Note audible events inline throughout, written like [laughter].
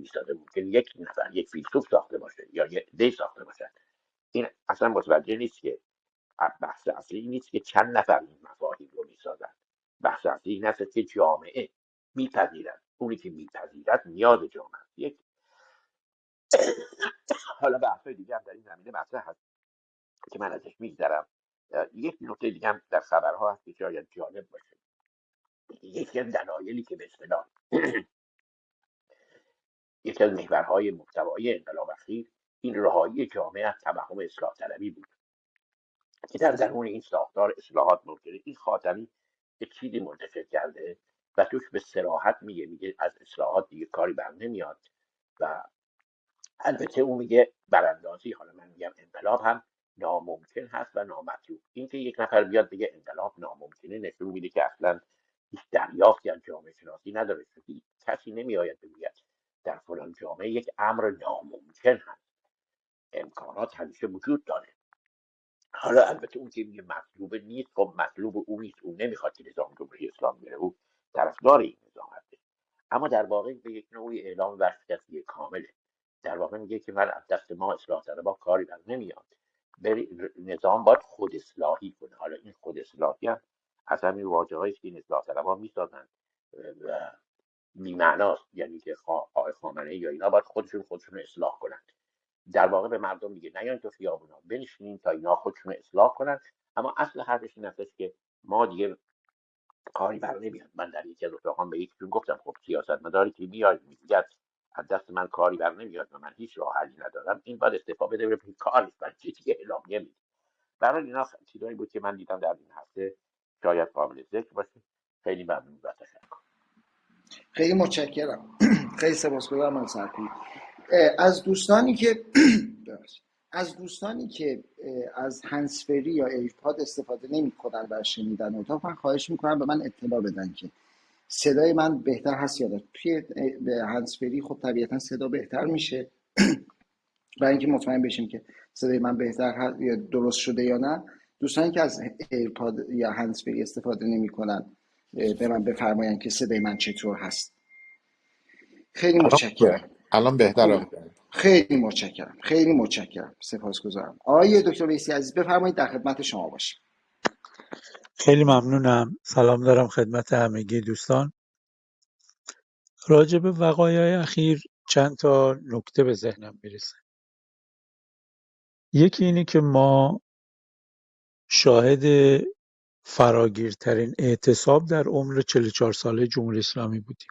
می‌سازه ممکن یک نفر یک فیلسوف ساخته باشه یا یک دی ساخته باشه این اصلا متوجه نیست که بحث اصلی نیست که چند نفر این مفاهیم رو می‌سازن بحث اصلی این است که جامعه میپذیرد. اونی که میپذیرد نیاز جامعه یک [coughs] حالا بحث دیگه هم در این زمینه مطرح هست که من ازش میگذرم. یک نکته دیگه هم در خبرها هست که شاید جالب باشه. یکی از دلایلی که به اصطلاح یکی از محورهای محتوایی انقلاب اخیر این رهایی جامعه از توهم اصلاح طلبی بود. که در درون این ساختار اصلاحات ممکنه. این خاتمی یه چیزی منتشر کرده و توش به سراحت میگه میگه از اصلاحات دیگه کاری بر نمیاد و البته اون میگه براندازی حالا من میگم انقلاب هم ناممکن هست و نامطلوب. اینکه یک نفر بیاد بگه انقلاب ناممکنه نشون میده که اصلا هیچ دریافتی از جامعه شناسی نداره. کسی نمیآید بگوید در فلان جامعه یک امر ناممکن هست. امکانات همیشه وجود داره. حالا البته اون که میگه مطلوب نیست خب مطلوب او نیست. او نمی‌خواد که نظام جمهوری اسلام بره. او طرفدار این نظام هست اما در واقع به یک نوعی اعلام ورشکستی کامله. در واقع میگه که من از دست ما اصلاح با کاری بر نمیاد. نظام باید خود اصلاحی کنه. حالا این خود اصلاحی هم از همین واجه که این اصلاح طلبا می‌سازن و بیمعناست یعنی که خامنه یا اینا باید خودشون خودشون اصلاح کنند در واقع به مردم میگه نیاین تو خیابونا بنشینین تا اینا خودشون اصلاح کنن. اما اصل حرفش این است که ما دیگه کاری بر نمیاد. من در یکی از اتاقان به یکیشون گفتم خب سیاست مداری که بیاید میگه از دست من کاری بر نمیاد و من هیچ راه حلی ندارم. این باید استفا بده به کار نیست. من چیزی اعلامیه میده برای اینا چیزایی بود که من دیدم در این هفته شاید قابل ذکر باشه. خیلی ممنون. و خیلی متشکرم. خیلی سپاسگزارم من سرپی از دوستانی که [clears throat] از دوستانی که از هنسفری یا AirPod استفاده نمی کنن و شنیدن اتاق من خواهش می‌کنم به من اطلاع بدن که صدای من بهتر هست یا توی هنسفری خب طبیعتا صدا بهتر میشه. [clears throat] برای اینکه مطمئن بشیم که صدای من بهتر هست یا درست شده یا نه. دوستانی که از AirPod یا هنسفری استفاده نمی‌کنن به من بفرماین که صدای من چطور هست. خیلی متشکرم. الان بهتر خیلی متشکرم. خیلی متشکرم. سپاسگزارم. آقای دکتر ویسی عزیز بفرمایید در خدمت شما باشیم خیلی ممنونم. سلام دارم خدمت همگی دوستان. راجع به وقایع اخیر چند تا نکته به ذهنم می‌رسه. یکی اینه که ما شاهد فراگیرترین اعتصاب در عمر 44 ساله جمهوری اسلامی بودیم.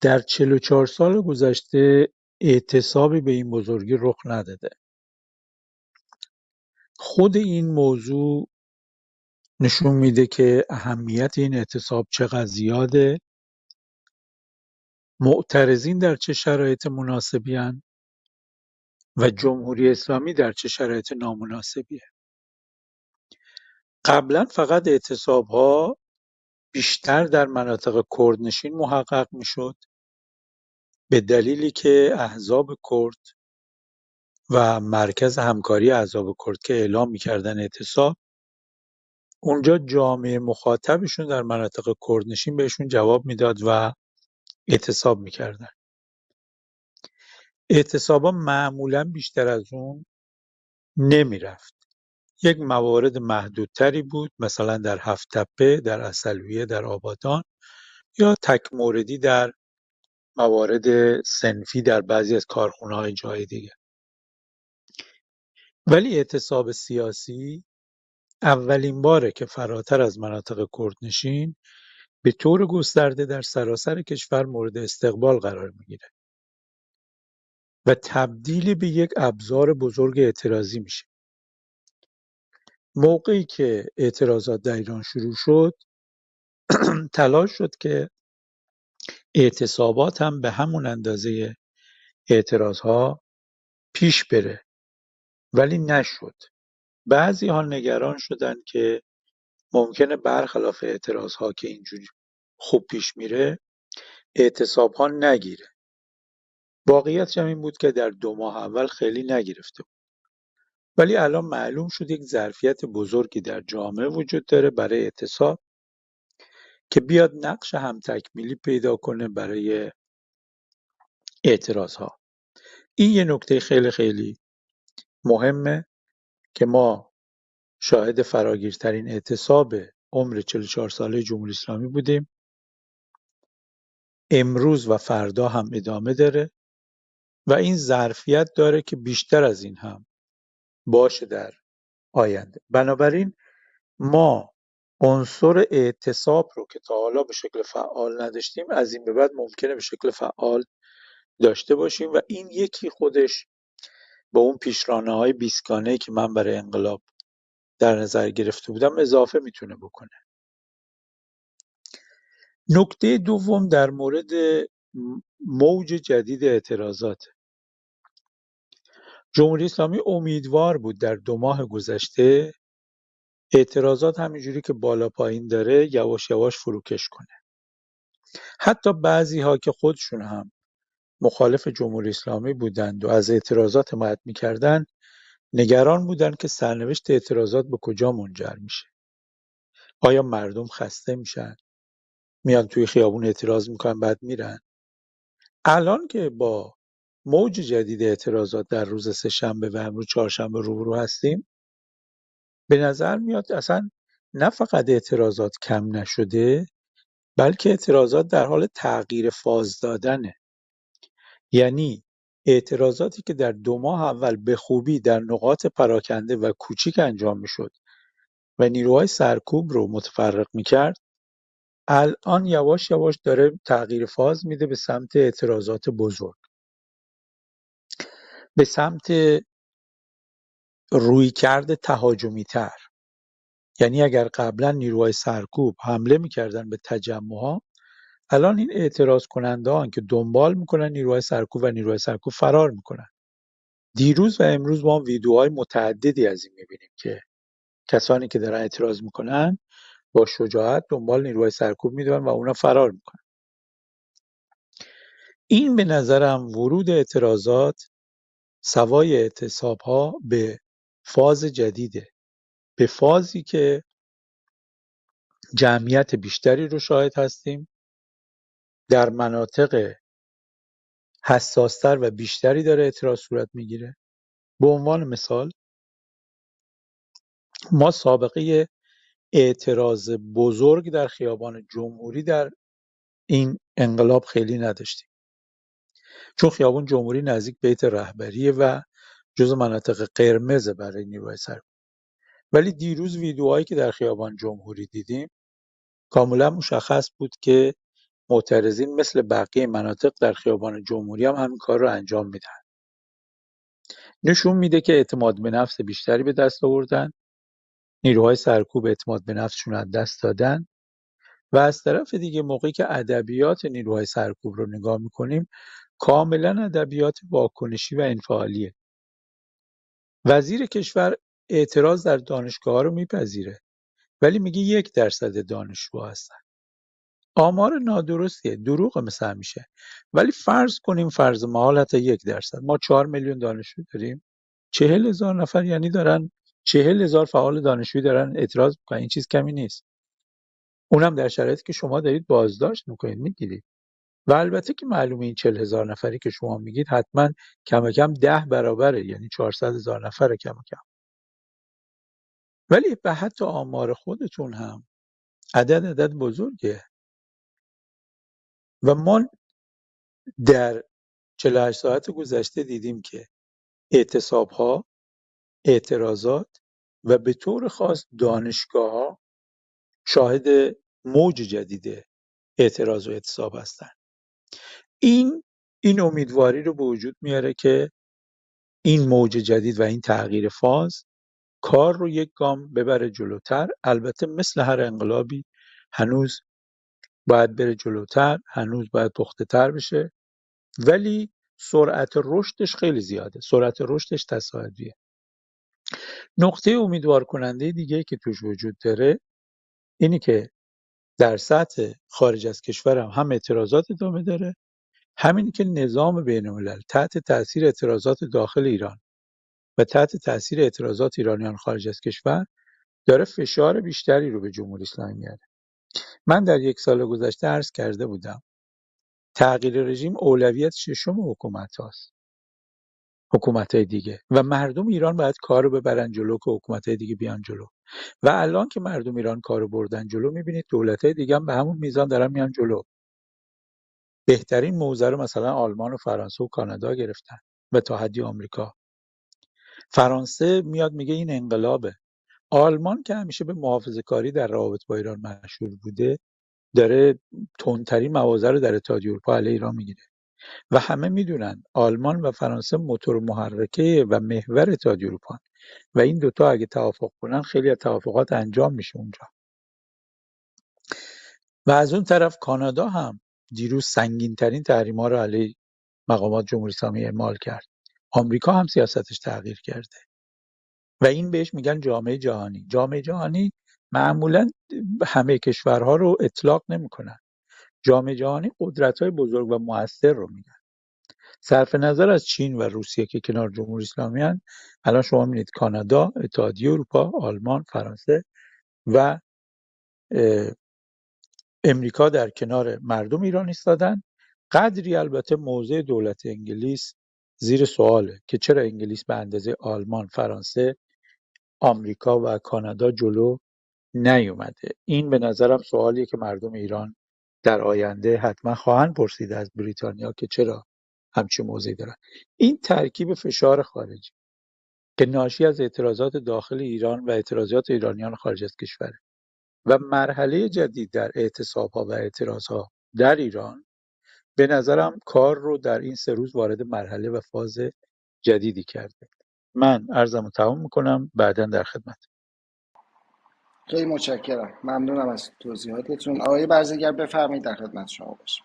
در 44 سال گذشته اعتصابی به این بزرگی رخ نداده. خود این موضوع نشون میده که اهمیت این اعتصاب چقدر زیاده. معترضین در چه شرایط مناسبی و جمهوری اسلامی در چه شرایط نامناسبیه. قبلا فقط اعتصاب ها بیشتر در مناطق کردنشین محقق می‌شد. به دلیلی که احزاب کرد و مرکز همکاری احزاب کرد که اعلام می‌کردن اعتصاب اونجا جامعه مخاطبشون در مناطق کردنشین بهشون جواب می‌داد و اعتصاب می‌کردن. اعتصابا معمولا بیشتر از اون نمی‌رفت. یک موارد محدودتری بود مثلا در هفت تپه در اصلویه در آبادان یا تک موردی در موارد سنفی در بعضی از کارخونه های جای دیگه. ولی اعتصاب سیاسی اولین باره که فراتر از مناطق کردنشین به طور گسترده در سراسر کشور مورد استقبال قرار می‌گیره و تبدیل به یک ابزار بزرگ اعتراضی میشه. موقعی که اعتراضات در ایران شروع شد [clears throat] تلاش شد که اعتصابات هم به همون اندازه اعتراضها پیش بره. ولی نشد. بعضی ها نگران شدن که ممکنه برخلاف اعتراض ها که اینجوری خوب پیش میره اعتصاب ها نگیره. واقعیت هم این بود که در دو ماه اول خیلی نگرفته ولی الان معلوم شد یک ظرفیت بزرگی در جامعه وجود داره برای اعتصاب که بیاد نقش هم تکمیلی پیدا کنه برای اعتراض ها این یه نکته خیلی خیلی مهمه که ما شاهد فراگیرترین اعتصاب عمر 44 ساله جمهوری اسلامی بودیم. امروز و فردا هم ادامه داره و این ظرفیت داره که بیشتر از این هم باشه در آینده. بنابراین ما عنصر اعتصاب رو که تا حالا به شکل فعال نداشتیم از این به بعد ممکنه به شکل فعال داشته باشیم و این یکی خودش با اون پیشرانه های بیسکانه که من برای انقلاب در نظر گرفته بودم اضافه می‌تونه بکنه. نکته دوم در مورد موج جدید اعتراضات جمهوری اسلامی امیدوار بود در دو ماه گذشته اعتراضات همینجوری که بالا پایین داره یواش یواش فروکش کنه. حتی بعضی ها که خودشون هم مخالف جمهوری اسلامی بودند و از اعتراضات حمایت می‌کردند نگران بودند که سرنوشت اعتراضات به کجا منجر میشه. آیا مردم خسته میشن؟ میان توی خیابون اعتراض می‌کنن بعد میرن. الان که با موج جدید اعتراضات در روز سهشنبه و امروز چهارشنبه روبرو هستیم. به نظر میاد اصلا نه فقط اعتراضات کم نشده بلکه اعتراضات در حال تغییر فاز دادنه. یعنی اعتراضاتی که در دو ماه اول به خوبی در نقاط پراکنده و کوچیک انجام می‌شد و نیروهای سرکوب رو متفرق می‌کرد الان یواش یواش داره تغییر فاز میده به سمت اعتراضات بزرگ. به سمت رویکرد تهاجمی تر یعنی اگر قبلا نیروهای سرکوب حمله می‌کردن به تجمعها الان این اعتراض کنندگان که دنبال می‌کنن نیروهای سرکوب و نیروهای سرکوب فرار می‌کنن. دیروز و امروز ما ویدیوهای متعددی از این می‌بینیم که کسانی که دارن اعتراض می‌کنن با شجاعت دنبال نیروهای سرکوب می‌دونن و اونا فرار می‌کنن. این به نظرم ورود اعتراضات سوای اعتصاب ها به فاز جدیده. به فازی که جمعیت بیشتری رو شاهد هستیم در مناطق حساستر و بیشتری داره اعتراض صورت می‌گیره. به عنوان مثال ما سابقه اعتراض بزرگ در خیابان جمهوری در این انقلاب خیلی نداشتیم. چون خیابان جمهوری نزدیک بیت رهبریه و جز مناطق قرمز برای نیروهای سرکوب ولی دیروز ویدیوهایی که در خیابان جمهوری دیدیم کاملا مشخص بود که معترضین مثل بقیه مناطق در خیابان جمهوری هم همین کار رو انجام میدن. نشون میده که اعتماد به نفس بیشتری به دست آوردن نیروهای سرکوب اعتماد به نفسشون از دست دادن و از طرف دیگه موقعی که ادبیات نیروهای سرکوب رو نگاه می‌کنیم کاملا ادبیات واکنشی و انفعالیه. وزیر کشور اعتراض در دانشگاه رو میپذیره ولی میگه یک درصد دانشجو هستن. آمار نادرستیه دروغ مثل همیشه. ولی فرض کنیم فرض محال حتی یک درصد. ما چهار میلیون دانشجو داریم. چهل هزار نفر یعنی دارن چهل هزار فعال دانشجویی دارن اعتراض می‌کنن این چیز کمی نیست. اونم در شرایطی که شما دارید بازداشت می‌کنید می‌گیرید. و البته که معلومه این چهل هزار نفری که شما میگید حتما کم کم ده برابره یعنی چهارصد هزار نفر کم کم ولی به حتی آمار خودتون هم عدد عدد بزرگه و ما در 48 ساعت گذشته دیدیم که اعتصابها، اعتراضات و به طور خاص دانشگاه شاهد موج جدید اعتراض و اعتصاب هستند. این این امیدواری رو به وجود میاره که این موج جدید و این تغییر فاز کار رو یک گام ببره جلوتر. البته مثل هر انقلابی هنوز باید بره جلوتر هنوز باید پخته تر بشه. ولی سرعت رشدش خیلی زیاده سرعت رشدش تصاعدیه. نقطه امیدوار کننده دیگه که توش وجود داره اینی که در سطح خارج از کشور هم, اعتراضات ادامه داره. همینی که نظام بین الملل تحت تاثیر اعتراضات داخل ایران و تحت تاثیر اعتراضات ایرانیان خارج از کشور داره فشار بیشتری رو به جمهوری اسلامی میاره. من در یک سال گذشته عرض کرده بودم تغییر رژیم اولویت ششم حکومت هاست. حکومت های دیگه. و مردم ایران باید کار رو ببرن جلو که حکومت های دیگه بیان جلو. و الان که مردم ایران کار بردن جلو می‌بینید دولت های دیگه هم به همون میزان دارن میان جلو. بهترین موضع رو مثلا آلمان و فرانسه و کانادا گرفتن و تا حدی آمریکا. فرانسه میاد میگه این انقلابه. آلمان که همیشه به محافظه کاری در روابط با ایران مشهور بوده داره تندترین مواضع رو در اتحادیه اروپا علیه ایران می‌گیره. و همه می‌دونن آلمان و فرانسه موتور محرکه و محور اتحادیه اروپا و این دوتا اگه توافق کنن خیلی از توافقات انجام میشه اونجا. و از اون طرف کانادا هم دیروز سنگین ترین تحریم ها رو علیه مقامات جمهوری اسلامی اعمال کرد. آمریکا هم سیاستش تغییر کرده. و این بهش میگن جامعه جهانی. جامعه جهانی معمولا همه کشورها رو اطلاق نمی‌کنن. جامعه جهانی قدرت های بزرگ و موثر رو میگن صرف نظر از چین و روسیه که کنار جمهوری اسلامی هن، الان شما می‌بینید کانادا اتحادیه اروپا آلمان فرانسه و امریکا در کنار مردم ایران ایستادن. قدری البته موضع دولت انگلیس زیر سواله که چرا انگلیس به اندازه آلمان فرانسه آمریکا و کانادا جلو نیومده. این به نظرم سوالیه که مردم ایران در آینده حتما خواهند پرسید از بریتانیا که چرا همچین موضعی دارن. این ترکیب فشار خارجی که ناشی از اعتراضات داخل ایران و اعتراضات ایرانیان خارج از کشوره و مرحله جدید در اعتصابها و اعتراضها در ایران به نظرم کار رو در این سه روز وارد مرحله و فاز جدیدی کرده. من عرضم رو تمام می‌کنم. بعدا در خدمت. خیلی متشکرم. ممنونم از توضیحاتتون. آقای برزگر بفرمایید در خدمت شما باشم.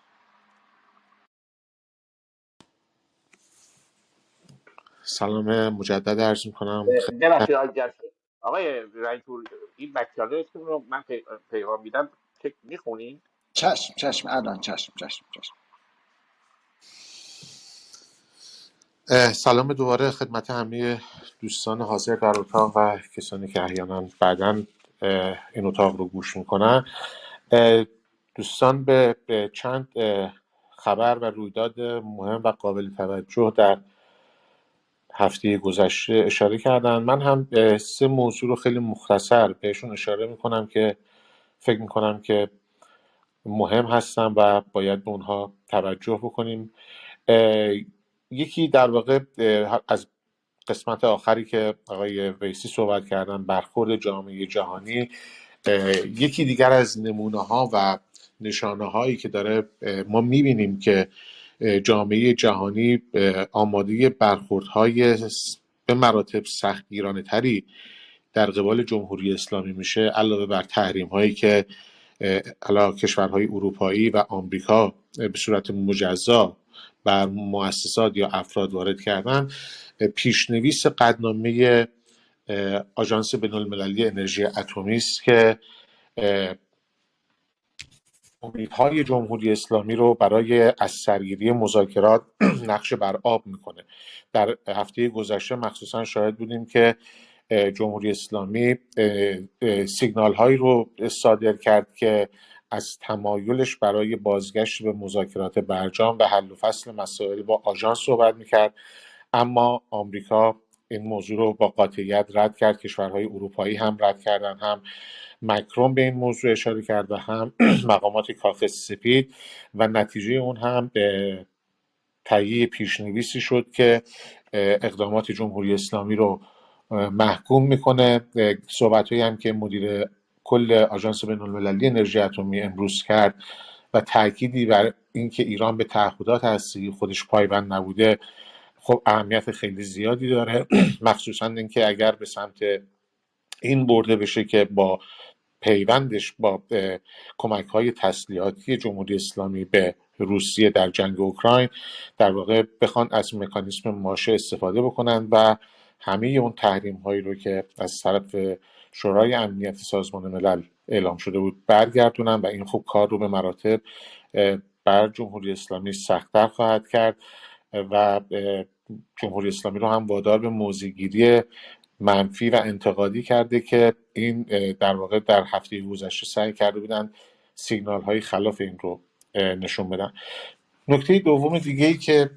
سلام مجدد عرض می‌کنم. ببخشید آقای جلسه آقای رنگپور این بکچالتون رو من پی- پیغام میدم. چک می‌خونین چشم چشم. الان چشم چشم چشم. سلام دوباره خدمت همه دوستان حاضر در اتاق و کسانی که احیانا بعدا این اتاق رو گوش می‌کنن. دوستان به, به چند خبر و رویداد مهم و قابل توجه در هفته گذشته اشاره کردن. من هم سه موضوع رو خیلی مختصر بهشون اشاره می‌کنم که فکر می‌کنم که مهم هستن و باید به اونها توجه بکنیم. یکی در واقع از قسمت آخری که آقای ویسی صحبت کردن برخورد جامعه جهانی یکی دیگر از نمونه ها و نشانه هایی که داره ما می‌بینیم که جامعه جهانی آماده برخوردهای به مراتب سختگیرانه تری در قبال جمهوری اسلامی میشه علاوه بر تحریم هایی که حالا کشورهای اروپایی و آمریکا به صورت مجزا بر مؤسسات یا افراد وارد کردن. پیشنویس قدنامه آژانس بینالمللی انرژی اتمی است که امیدهای جمهوری اسلامی رو برای از سرگیری مذاکرات [clears throat] نقش بر آب می‌کنه. در هفته گذشته مخصوصا شاهد بودیم که جمهوری اسلامی سیگنال هایی رو صادر کرد که از تمایلش برای بازگشت به مذاکرات برجام و حل و فصل مسائل با آژانس صحبت می‌کرد. اما آمریکا این موضوع رو با قاطعیت رد کرد کشورهای اروپایی هم رد کردن هم مکرون به این موضوع اشاره کرد و هم [clears throat] مقامات کاخ سپید و نتیجه اون هم به تهیه پیشنویسی شد که اقدامات جمهوری اسلامی رو محکوم می‌کنه. صحبت هم که مدیر کل آژانس بین المللی انرژی اتمی امروز کرد و تأکیدی بر اینکه ایران به تعهدات هستی خودش پایبند نبوده خب اهمیت خیلی زیادی داره. [clears throat] مخصوصا اینکه اگر به سمت این برده بشه که با پیوندش با کمک های تسلیحاتی جمهوری اسلامی به روسیه در جنگ اوکراین در واقع بخوان از مکانیسم ماشه استفاده بکنن و همه اون تحریم هایی رو که از طرف شورای امنیت سازمان ملل اعلام شده بود برگردونن و این خوب کار رو به مراتب بر جمهوری اسلامی سختتر خواهد کرد و جمهوری اسلامی رو هم وادار به موضعگیری منفی و انتقادی کرده که این در واقع در هفته گذشته سعی کرده بودن سیگنال های خلاف این رو نشون بدن. نکته دوم دیگه ای که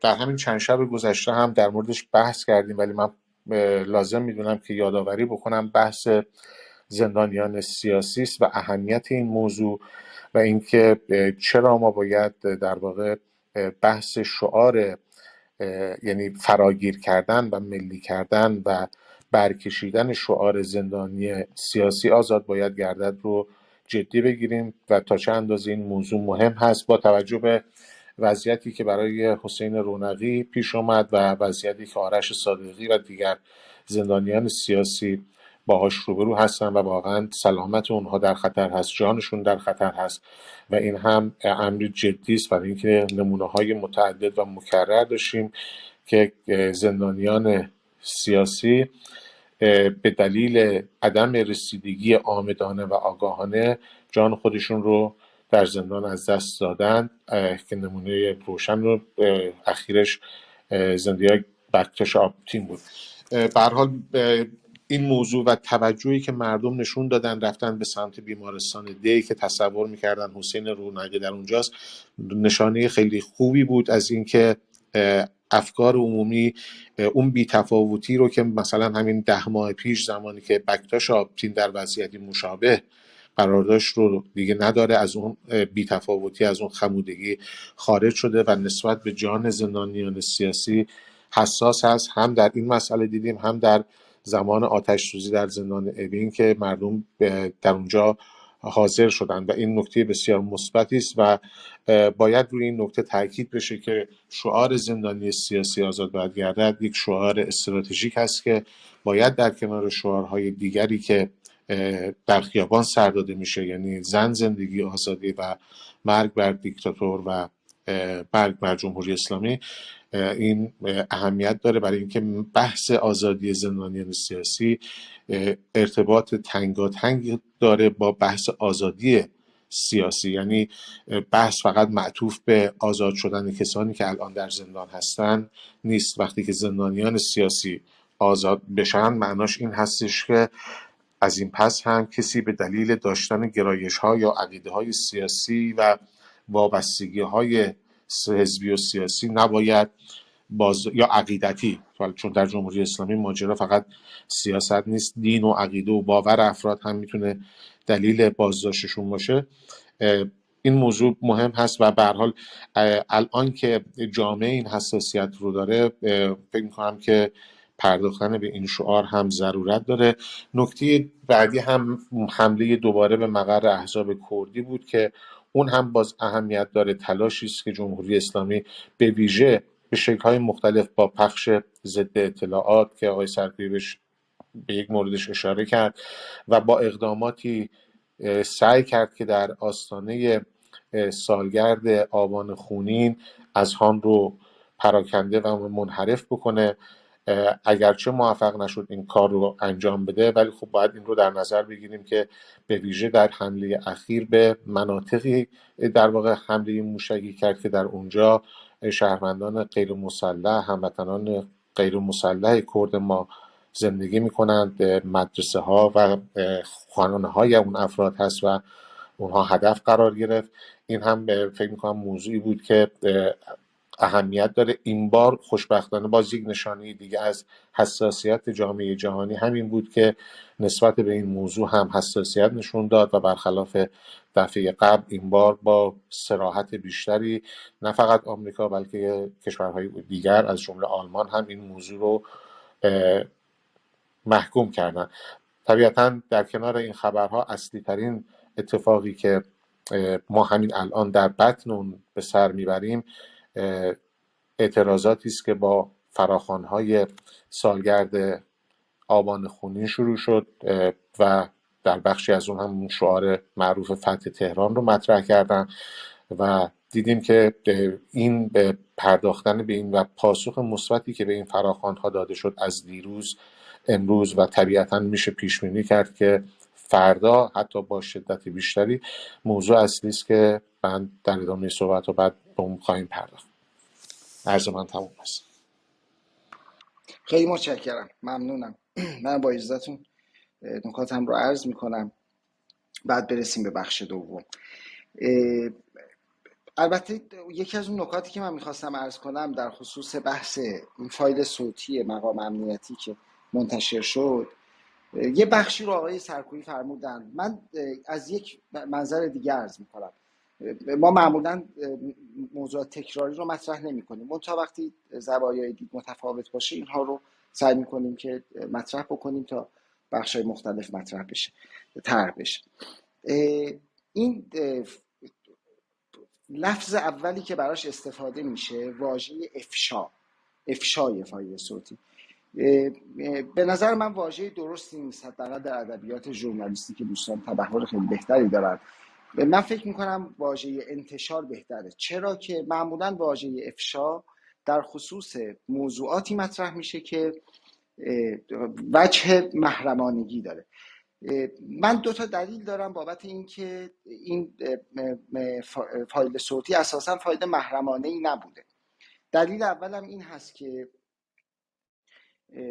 در همین چند شب گذشته هم در موردش بحث کردیم ولی من لازم می‌دونم که یادآوری بکنم بحث زندانیان سیاسی است و اهمیت این موضوع و اینکه چرا ما باید در واقع بحث شعار یعنی فراگیر کردن و ملی کردن و برکشیدن شعار زندانی سیاسی آزاد باید گردد رو جدی بگیریم و تا چه اندازه این موضوع مهم هست با توجه به وضعیتی که برای حسین رونقی پیش آمد و وضعیتی که آرش صادقی و دیگر زندانیان سیاسی باهاش روبرو هستن و واقعا سلامت اونها در خطر هست جانشون در خطر هست. و این هم امری جدی است برای اینکه نمونه های متعدد و مکرر داشتیم که زندانیان سیاسی به دلیل عدم رسیدگی آمدانه و آگاهانه جان خودشون رو در زندان از دست دادن که نمونه روشن رو اخیرش زندگی بکتش آبتین بود. حال این موضوع و توجهی که مردم نشون دادن رفتن به سمت بیمارستان دی که تصور می‌کردن حسین رونقی در اونجاست نشانه خیلی خوبی بود از اینکه افکار عمومی اون بیتفاوتی رو که مثلا همین ده ماه پیش زمانی که بکتاش آبتین در وضعیتی مشابه قرار داشت رو دیگه نداره از اون بیتفاوتی از اون خمودگی خارج شده و نسبت به جان زندانیان سیاسی حساس هست. هم در این مسئله دیدیم هم در زمان آتش سوزی در زندان اوین که مردم در اونجا حاضر شدن و این نکته بسیار مثبتی است و باید روی این نکته تاکید بشه که شعار زندانی سیاسی آزاد باید گردد. یک شعار استراتژیک هست که باید در کنار شعارهای دیگری که در خیابان سر داده میشه یعنی زن زندگی آزادی و مرگ بر دیکتاتور و مرگ بر جمهوری اسلامی این اهمیت داره برای اینکه بحث آزادی زندانیان سیاسی ارتباط تنگاتنگ داره با بحث آزادی سیاسی. یعنی بحث فقط معطوف به آزاد شدن کسانی که الان در زندان هستن نیست. وقتی که زندانیان سیاسی آزاد بشن معناش این هستش که از این پس هم کسی به دلیل داشتن گرایش ها یا عقیده های سیاسی و وابستگی های حزبی و سیاسی نباید باز یا عقیدتی چون در جمهوری اسلامی ماجرا فقط سیاست نیست دین و عقیده و باور افراد هم می‌تونه دلیل بازداشتشون باشه. این موضوع مهم هست و به حال الان که جامعه این حساسیت رو داره فکر می‌کنم که پرداختن به این شعار هم ضرورت داره. نکته بعدی هم حمله دوباره به مقر احزاب کردی بود که اون هم باز اهمیت داره. تلاشی است که جمهوری اسلامی به ویژه به شکل‌های مختلف با پخش ضد اطلاعات که آقای سرکوی به یک موردش اشاره کرد و با اقداماتی سعی کرد که در آستانه سالگرد آبان خونین از هان رو پراکنده و منحرف بکنه. اگرچه موفق نشد این کار رو انجام بده ولی خب باید این رو در نظر بگیریم که به ویژه در حمله اخیر به مناطقی در واقع حمله موشکی کرد که در اونجا شهروندان غیر مسلح هموطنان غیر مسلح کرد ما زندگی می‌کنند مدرسه ها و خانانه های اون افراد هست و اونها هدف قرار گرفت. این هم فکر می‌کنم موضوعی بود که اهمیت داره. این بار خوشبختانه باز یک نشانه دیگه از حساسیت جامعه جهانی همین بود که نسبت به این موضوع هم حساسیت نشون داد و برخلاف دفعه قبل این بار با سراحت بیشتری نه فقط آمریکا بلکه کشورهای دیگر از جمله آلمان هم این موضوع رو محکوم کردن. طبیعتا در کنار این خبرها اصلی ترین اتفاقی که ما همین الان در بطن به سر می‌بریم اعتراضاتی است که با فراخوانهای سالگرد آبان خونین شروع شد و در بخشی از اون هم شعار معروف فتح تهران رو مطرح کردن و دیدیم که این به پرداختن به این و پاسخ مثبتی که به این فراخوان ها داده شد از دیروز امروز و طبیعتا میشه پیش بینی کرد که فردا حتی با شدت بیشتری موضوع اصلی است که من در ادامه صحبت و بعد به اون خواهیم پرداخت. عرض من تموم است. خیلی متشکرم. ممنونم. [clears throat] من با اجازهتون نکاتم رو عرض می‌کنم. بعد برسیم به بخش دوم. البته یکی از اون نکاتی که من می‌خواستم ارز کنم در خصوص بحث این فایل صوتی مقام امنیتی که منتشر شد یه بخشی رو آقای سرکویی فرمودن. من از یک منظر دیگه ارز می‌کنم. ما معمولا موضوع تکراری رو مطرح نمی کنیم تا وقتی زوایای دید متفاوت باشه اینها رو سعی می‌کنیم که مطرح بکنیم تا بخش مختلف مطرح بشه طرح بشه. این لفظ اولی که براش استفاده میشه واژه افشا افشای فایل صوتی. به نظر من واژه درستی نیست. حداقل در ادبیات ژورنالیستی که دوستان تبهر خیلی بهتری دارن. من فکر می‌کنم واژه انتشار بهتره. چرا که معمولا واژه افشا در خصوص موضوعاتی مطرح میشه که وجه محرمانگی داره. من دو تا دلیل دارم بابت اینکه این فایل صوتی اساسا فایل محرمانه ای نبوده. دلیل اولم این هست که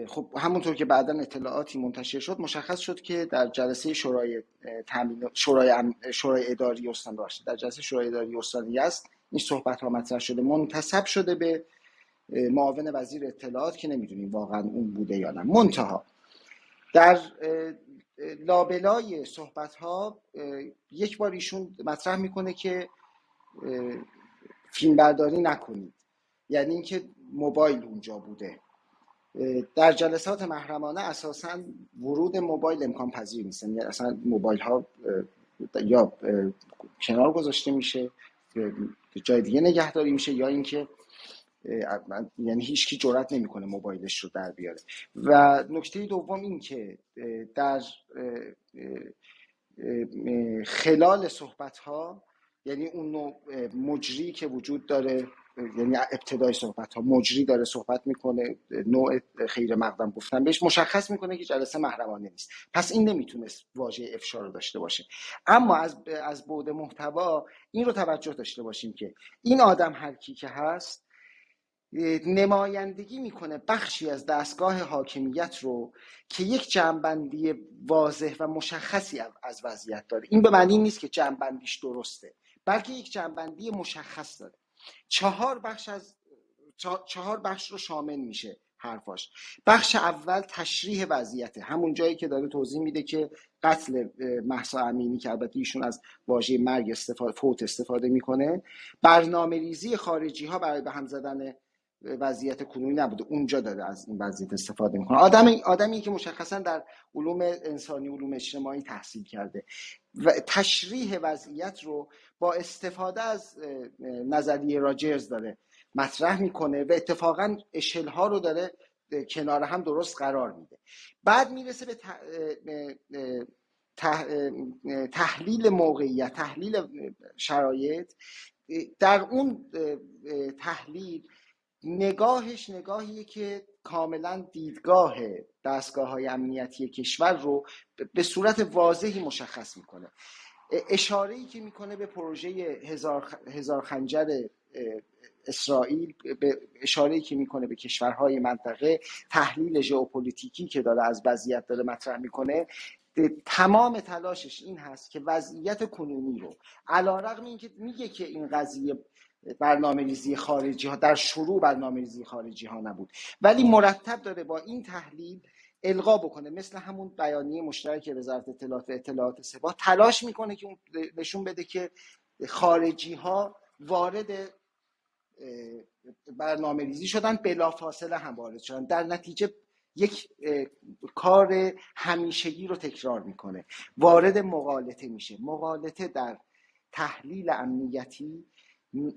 خب همونطور که بعدا اطلاعاتی منتشر شد مشخص شد که در جلسه شورای تامین شورای شورای اداری استان داشته در جلسه شورای اداری استانی است این صحبت ها مطرح شده منتسب شده به معاون وزیر اطلاعات که نمی‌دونیم واقعا اون بوده یا نه. منتها در لابلای صحبت ها یک بار ایشون مطرح می‌کنه که فیلم برداری نکنید. یعنی اینکه موبایل اونجا بوده. در جلسات محرمانه اساسا ورود موبایل امکان پذیر نیست. یعنی اصلا موبایل ها یا کنار گذاشته میشه جای دیگه نگهداری میشه یا اینکه یعنی هیچکی جرات نمی‌کنه موبایلش رو در بیاره. و نکته دوم این که در خلال صحبت ها یعنی اون مجری که وجود داره یعنی ابتدای صحبت ها مجری داره صحبت می‌کنه نوع خیر مقدم گفتن بهش. مشخص می‌کنه که جلسه محرمانه نیست. پس این نمی‌تونست واژه افشا رو داشته باشه. اما از از بعد محتوا این رو توجه داشته باشیم که این آدم هر کی که هست نمایندگی می‌کنه بخشی از دستگاه حاکمیت رو که یک جنبندی واضح و مشخصی از وضعیت داره. این به معنی نیست که جنبندیش درسته بلکه یک جنبندی مشخص داره. چهار بخش از چهار بخش رو شامل میشه حرفاش. بخش اول تشریح وضعیته. همون جایی که داره توضیح میده که قتل محسا امینی که البته ایشون از واژه مرگ استفاده فوت استفاده می‌کنه. برنامه ریزی خارجی ها برای به هم زدن وضعیت کنونی نبوده. اونجا داره از این وضعیت استفاده می‌کنه. آدم آدمی که مشخصا در علوم انسانی علوم اجتماعی تحصیل کرده و تشریح وضعیت رو با استفاده از نظریه راجرز داره مطرح می‌کنه و اتفاقا اشل ها رو داره کنار هم درست قرار میده. بعد می‌رسه به تحلیل موقعیت تحلیل شرایط. در اون تحلیل نگاهش نگاهیه که کاملا دیدگاه دستگاه های امنیتی کشور رو به صورت واضحی مشخص می‌کنه. اشاره ای که می‌کنه به پروژه هزار, هزار خنجر اسرائیل به اشاره که می‌کنه به کشورهای منطقه تحلیل ژئوپلیتیکی که داره از وضعیت داره مطرح می‌کنه تمام تلاشش این هست که وضعیت کنونی رو علا رقم این که میگه که این قضیه برنامه ریزی خارجی ها در شروع برنامه ریزی خارجی ها نبود. ولی مرتب داره با این تحلیل القا بکنه. مثل همون بیانیه مشترک وزارت اطلاعات و اطلاعات سپاه تلاش می‌کنه که نشون بده که خارجی ها وارد برنامه ریزی شدن بلافاصله هم وارد شدن. در نتیجه یک کار همیشگی رو تکرار می‌کنه. وارد مقالطه میشه. مقالطه در تحلیل امنیتی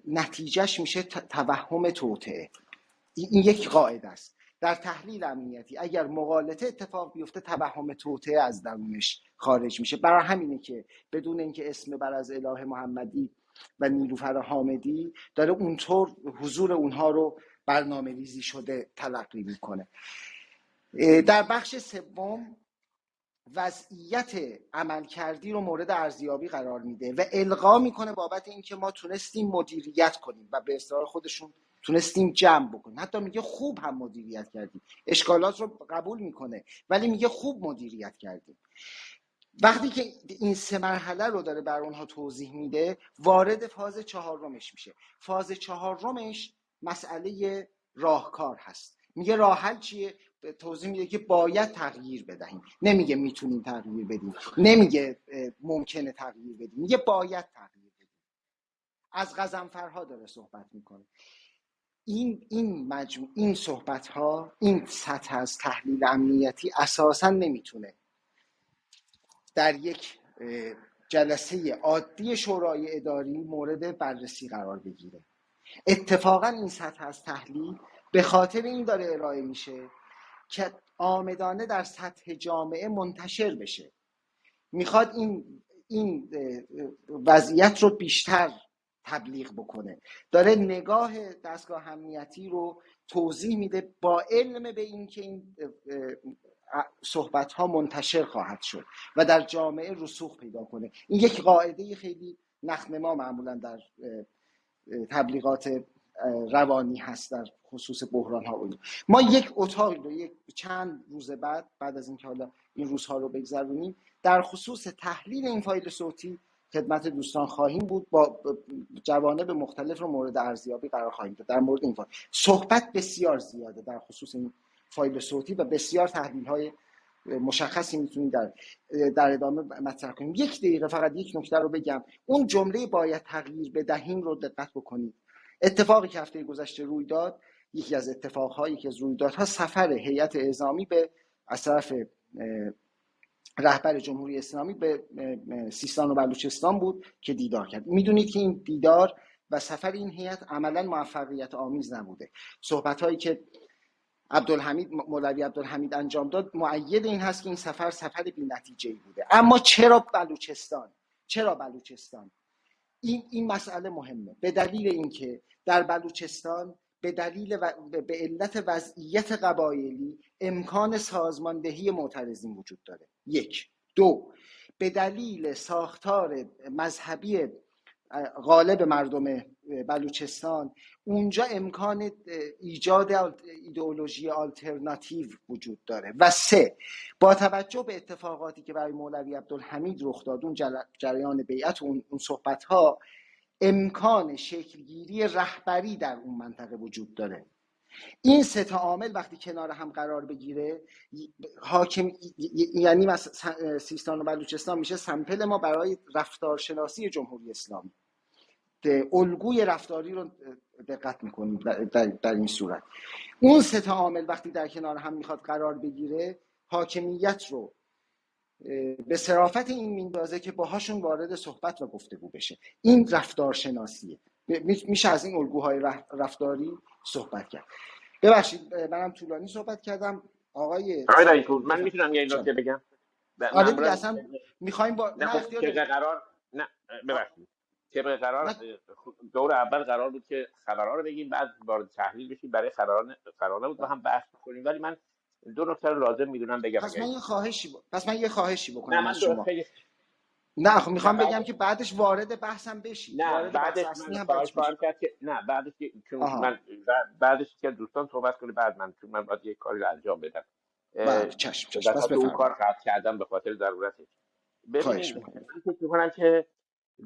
نتیجهش میشه توهم توطعه این یک قاعده است. در تحلیل امنیتی اگر مقالطه اتفاق بیفته توهم توطعه از درونش خارج میشه. برای همینه که بدون اینکه اسم بر از اله محمدی و نیلوفر حامدی داره اونطور حضور اونها رو برنامه ریزی شده تلقی می‌کنه. در بخش سوم وضعیت عملکردی رو مورد ارزیابی قرار میده و القا می‌کنه بابت اینکه ما تونستیم مدیریت کنیم و به اصرار خودشون تونستیم جمع بکنیم. حتی میگه خوب هم مدیریت کردیم. اشکالات رو قبول می‌کنه ولی میگه خوب مدیریت کردیم. وقتی که این سه مرحله رو داره بر اونها توضیح میده وارد فاز چهارمش میشه. فاز چهارمش مسئله راهکار هست. میگه راه حل چیه؟ توضیح میده که باید تغییر بدهیم. نمیگه می‌تونیم تغییر بدیم. نمیگه ممکنه تغییر بدیم. میگه باید تغییر بدیم. از غزنفرها داره صحبت می‌کنه. این این مجموع این صحبت ها این سطح از تحلیل امنیتی اساسا نمی‌تونه در یک جلسه عادی شورای اداری مورد بررسی قرار بگیره. اتفاقا این سطح از تحلیل به خاطر این داره ارائه میشه که آمدانه در سطح جامعه منتشر بشه. می‌خواد این این وضعیت رو بیشتر تبلیغ بکنه. داره نگاه دستگاه امنیتی رو توضیح میده با علم به اینکه این صحبت ها منتشر خواهد شد و در جامعه رسوخ پیدا کنه. این یک قاعده خیلی نخنما معمولا در تبلیغات روانی هست در خصوص بحران ها ما یک اتاقی رو یک چند روز بعد بعد از اینکه حالا این روزها رو بگذرونیم در خصوص تحلیل این فایل صوتی خدمت دوستان خواهیم بود. با جوانب مختلف رو مورد ارزیابی قرار خواهیم داد در مورد این فایل. صحبت بسیار زیاده در خصوص این فایل صوتی و بسیار تحلیل های مشخصی می‌تونیم در در ادامه مطرح کنیم. یک دقیقه فقط یک نکته رو بگم. اون جمله باید تغییر بدهیم رو دقت بکنید. اتفاقی که هفته گذشته روی داد یکی از اتفاقهایی یکی از رویدادها سفر هیئت اعزامی به از طرف رهبر جمهوری اسلامی به سیستان و بلوچستان بود که دیدار کرد. می‌دونید که این دیدار و سفر این هیئت عملا موفقیت آمیز نبوده. صحبت هایی که عبدالحمید مولوی عبدالحمید انجام داد معید این هست که این سفر سفر بی نتیجه بوده. اما چرا بلوچستان؟ چرا بلوچستان؟ این این مسئله مهمه. به دلیل اینکه در بلوچستان به دلیل و به علت وضعیت قبایلی امکان سازماندهی معترضین وجود داره. یک. دو. به دلیل ساختار مذهبی غالب مردم بلوچستان. اونجا امکان ایجاد ایدئولوژی آلترناتیو وجود داره. و سه با توجه به اتفاقاتی که برای مولوی عبدالحمید رخ داد اون جریان بیعت اون صحبت ها امکان شکلگیری رهبری در اون منطقه وجود داره. این سه تا عامل وقتی کنار هم قرار بگیره حاکم یعنی سیستان و بلوچستان میشه سمپل ما برای رفتارشناسی جمهوری اسلامی. الگوی رفتاری رو دقت می‌کنیم در, در, این صورت. اون سه تا عامل وقتی در کنار هم می‌خواد قرار بگیره حاکمیت رو به صرافت این میندازه که باهاشون وارد صحبت و گفتگو بشه. این رفتار شناسیه میشه از این الگوهای رفتاری صحبت کرد. ببخشید منم طولانی صحبت کردم. آقای آقای من می‌تونم یه نکته بگم؟ آره دیگه اصلا می‌خوایم با نه خب قرار نه ببخشید. طبق قرار دور اول قرار بود که خبرها رو بگیم بعد وارد تحلیل بشیم. برای خبران قرار بود با هم بحث کنیم ولی من دو نکته رو لازم می‌دونم بگم پس من یه خواهشی ب... پس من یه خواهشی بکنم نه از شما. نه خب می‌خوام بگم که بعدش وارد بحثم بشی. نه بعدش من خواهش کرد که نه بعدش چون من بعدش که دوستان صحبت کنه بعد من چون من باید یه کاری رو انجام بدم. بله چشم چشم. پس اون کار قطع کردم به خاطر ضرورتش. ببینید من فکر می‌کنم که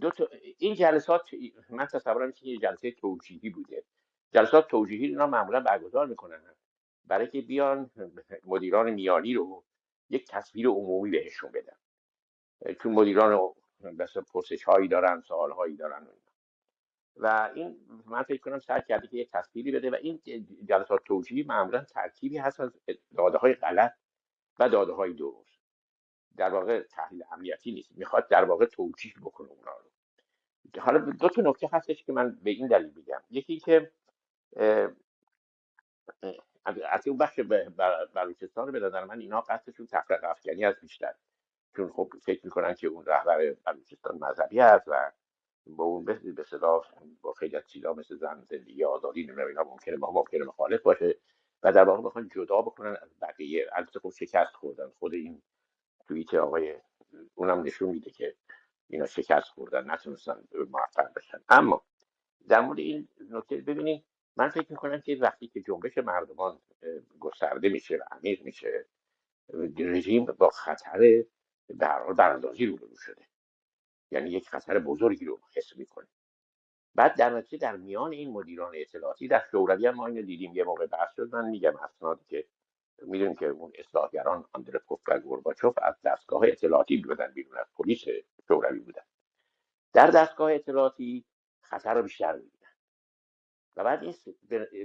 دو تا این جلسات من تصورم که یه جلسه توجیهی بوده. جلسات توجیهی اینا معمولا برگزار می‌کنن. برای که بیان مدیران میانی رو یک تصویر عمومی بهشون بدن. چون مدیران بس پرسش هایی دارن سوال هایی دارن. و این من فکر کنم سعی کرده که یک تصویری بده و این جلسات توجیهی معمولا ترکیبی هست از داده های غلط و داده های درست. در واقع تحلیل امنیتی نیست. می‌خواد در واقع توجیه بکنه اونا رو. حالا دو تا نکته هستش که من به این دلیل میگم. یکی که از اون بخش بلوچستان به نظر من اینا قصدشون تفرق افکنی از بیشتر. چون خب فکر می‌کنن که اون رهبر بلوچستان مذهبی هست و با اون به صدا با خیلی از چیزا مثل زن زندگی آزادی نمی‌دونم اینا ممکنه ما ممکنه مخالف باشه و در واقع بخوان جدا بکنن از بقیه. البته خب شکست خوردن. خود این توییت آقای اونم نشون میده که اینا شکست خوردن نتونستن موفق بشن. اما در مورد این نکته ببینید من فکر می‌کنم که وقتی که جنبش مردمان گسترده میشه و عمیق میشه رژیم با خطر هر حال براندازی روبرو شده. یعنی یک خطر بزرگی رو حس می‌کنه. بعد در نتیجه در میان این مدیران اطلاعاتی در شوروی هم ما اینو دیدیم یه موقع بحث شد من میگم اسنادی که می‌دونیم که اون اصلاحگران آندروپوف و گورباچوف از دستگاه اطلاعاتی بودن بیرون از پلیس شوروی بودن. در دستگاه اطلاعاتی خطر رو بیشتر می‌دیدن و بعد این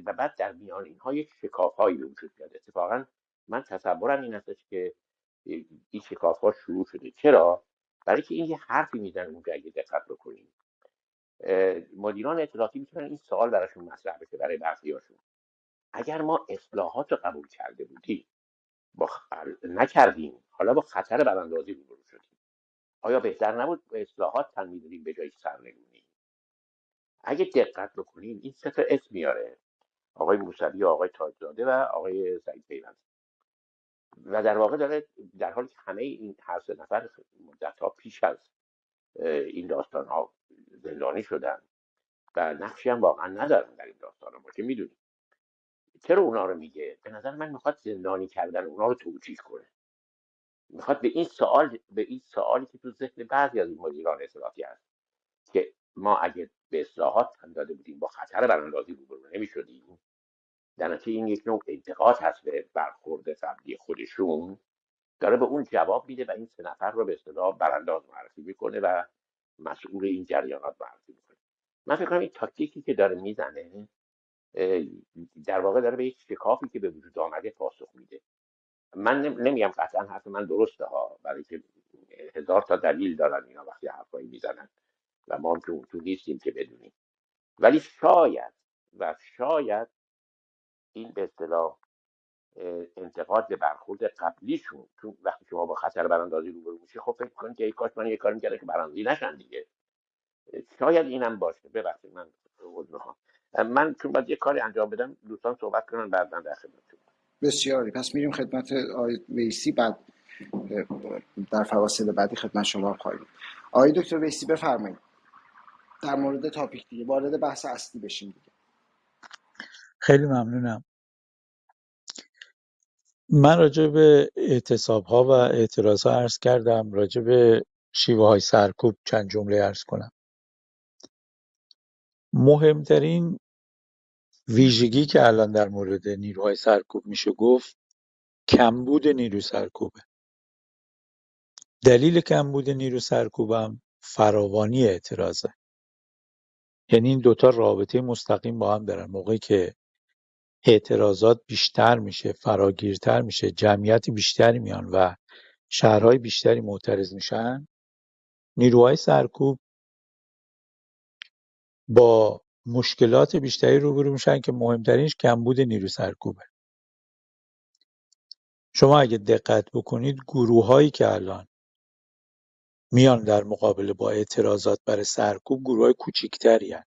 و بعد در میان اینها یک شکاف هایی وجود میاد. اتفاقا من تصورم این هستش که این شکاف ها شروع شده. چرا؟ برای که این یه حرفی می‌زنه اونجا اگه دقت بکنیم. مدیران اطلاعاتی می‌تونن این سوال براشون مطرح بشه برای بعضیاشون اگر ما اصلاحات رو قبول کرده بودیم با خ... نکردیم حالا با خطر براندازی روبرو شدیم. آیا بهتر نبود به اصلاحات تن می‌دادیم به جای سرنگونی؟ اگه دقت بکنیم این سه اسم میاره. آقای موسوی آقای تاجزاده و آقای سعید پیوند. و در واقع داره در حالی که همه این هر سه نفر مدت پیش از این داستان ها زندانی شدن و نقشی هم واقعا ندارن در این داستان ها که می‌دونیم. چرا اونا رو میگه؟ به نظر من می‌خواد زندانی کردن اونا رو توجیه کنه. می‌خواد به این سوال به این سوالی که تو ذهن بعضی از مدیران اطلاعاتی هست که ما اگه به اصلاحات تن داده بودیم با خطر براندازی روبرو نمی‌شدیم. در نتیجه این یک نوع انتقاد هست به برخورد قبلی خودشون داره به اون جواب میده و این سه نفر رو به اصطلاح برانداز معرفی می‌کنه و مسئول این جریانات معرفی می‌کنه. من فکر کنم این تاکتیکی که داره می‌زنه در واقع داره به یک شکافی که به وجود آمده پاسخ میده. من نمیگم قطعا حرف من درسته ها برای که هزار تا دلیل دارن اینا وقتی حرفایی می‌زنن و ما هم که اون نیستیم که بدونیم. ولی شاید و شاید این به اصطلاح انتقاد به برخورد قبلیشون. چون وقتی شما با خطر براندازی روبرو میشی خب فکر کنید که ای کاش من یه کاری می‌کردم که براندازی نشن دیگه. شاید اینم باشه. ببخشید من عذر من چون باید یه کاری انجام بدم دوستان صحبت کنن بعد من در خدمتتون. بسیاری. پس میریم خدمت آقای ویسی بعد در فواصل بعدی خدمت شما خواهیم. آقای دکتر ویسی بفرمایید. در مورد تاپیک دیگه وارد بحث اصلی بشیم دیگه. خیلی ممنونم. من راجع به اعتصاب ها و اعتراض ها عرض کردم راجع به شیوه های سرکوب چند جمله عرض کنم. مهمترین ویژگی که الان در مورد نیروهای سرکوب میشه گفت کمبود نیروی سرکوبه. دلیل کمبود نیروی سرکوبم فراوانی اعتراضه. یعنی این دوتا رابطه مستقیم با هم دارن. موقعی که اعتراضات بیشتر میشه فراگیرتر میشه جمعیت بیشتری میان و شهرهای بیشتری معترض میشن نیروهای سرکوب با مشکلات بیشتری روبرو میشن که مهمترینش کمبود نیروی سرکوبه شما اگه دقت بکنید گروه هایی که الان میان در مقابله با اعتراضات برای سرکوب گروه های کوچیکتری هن.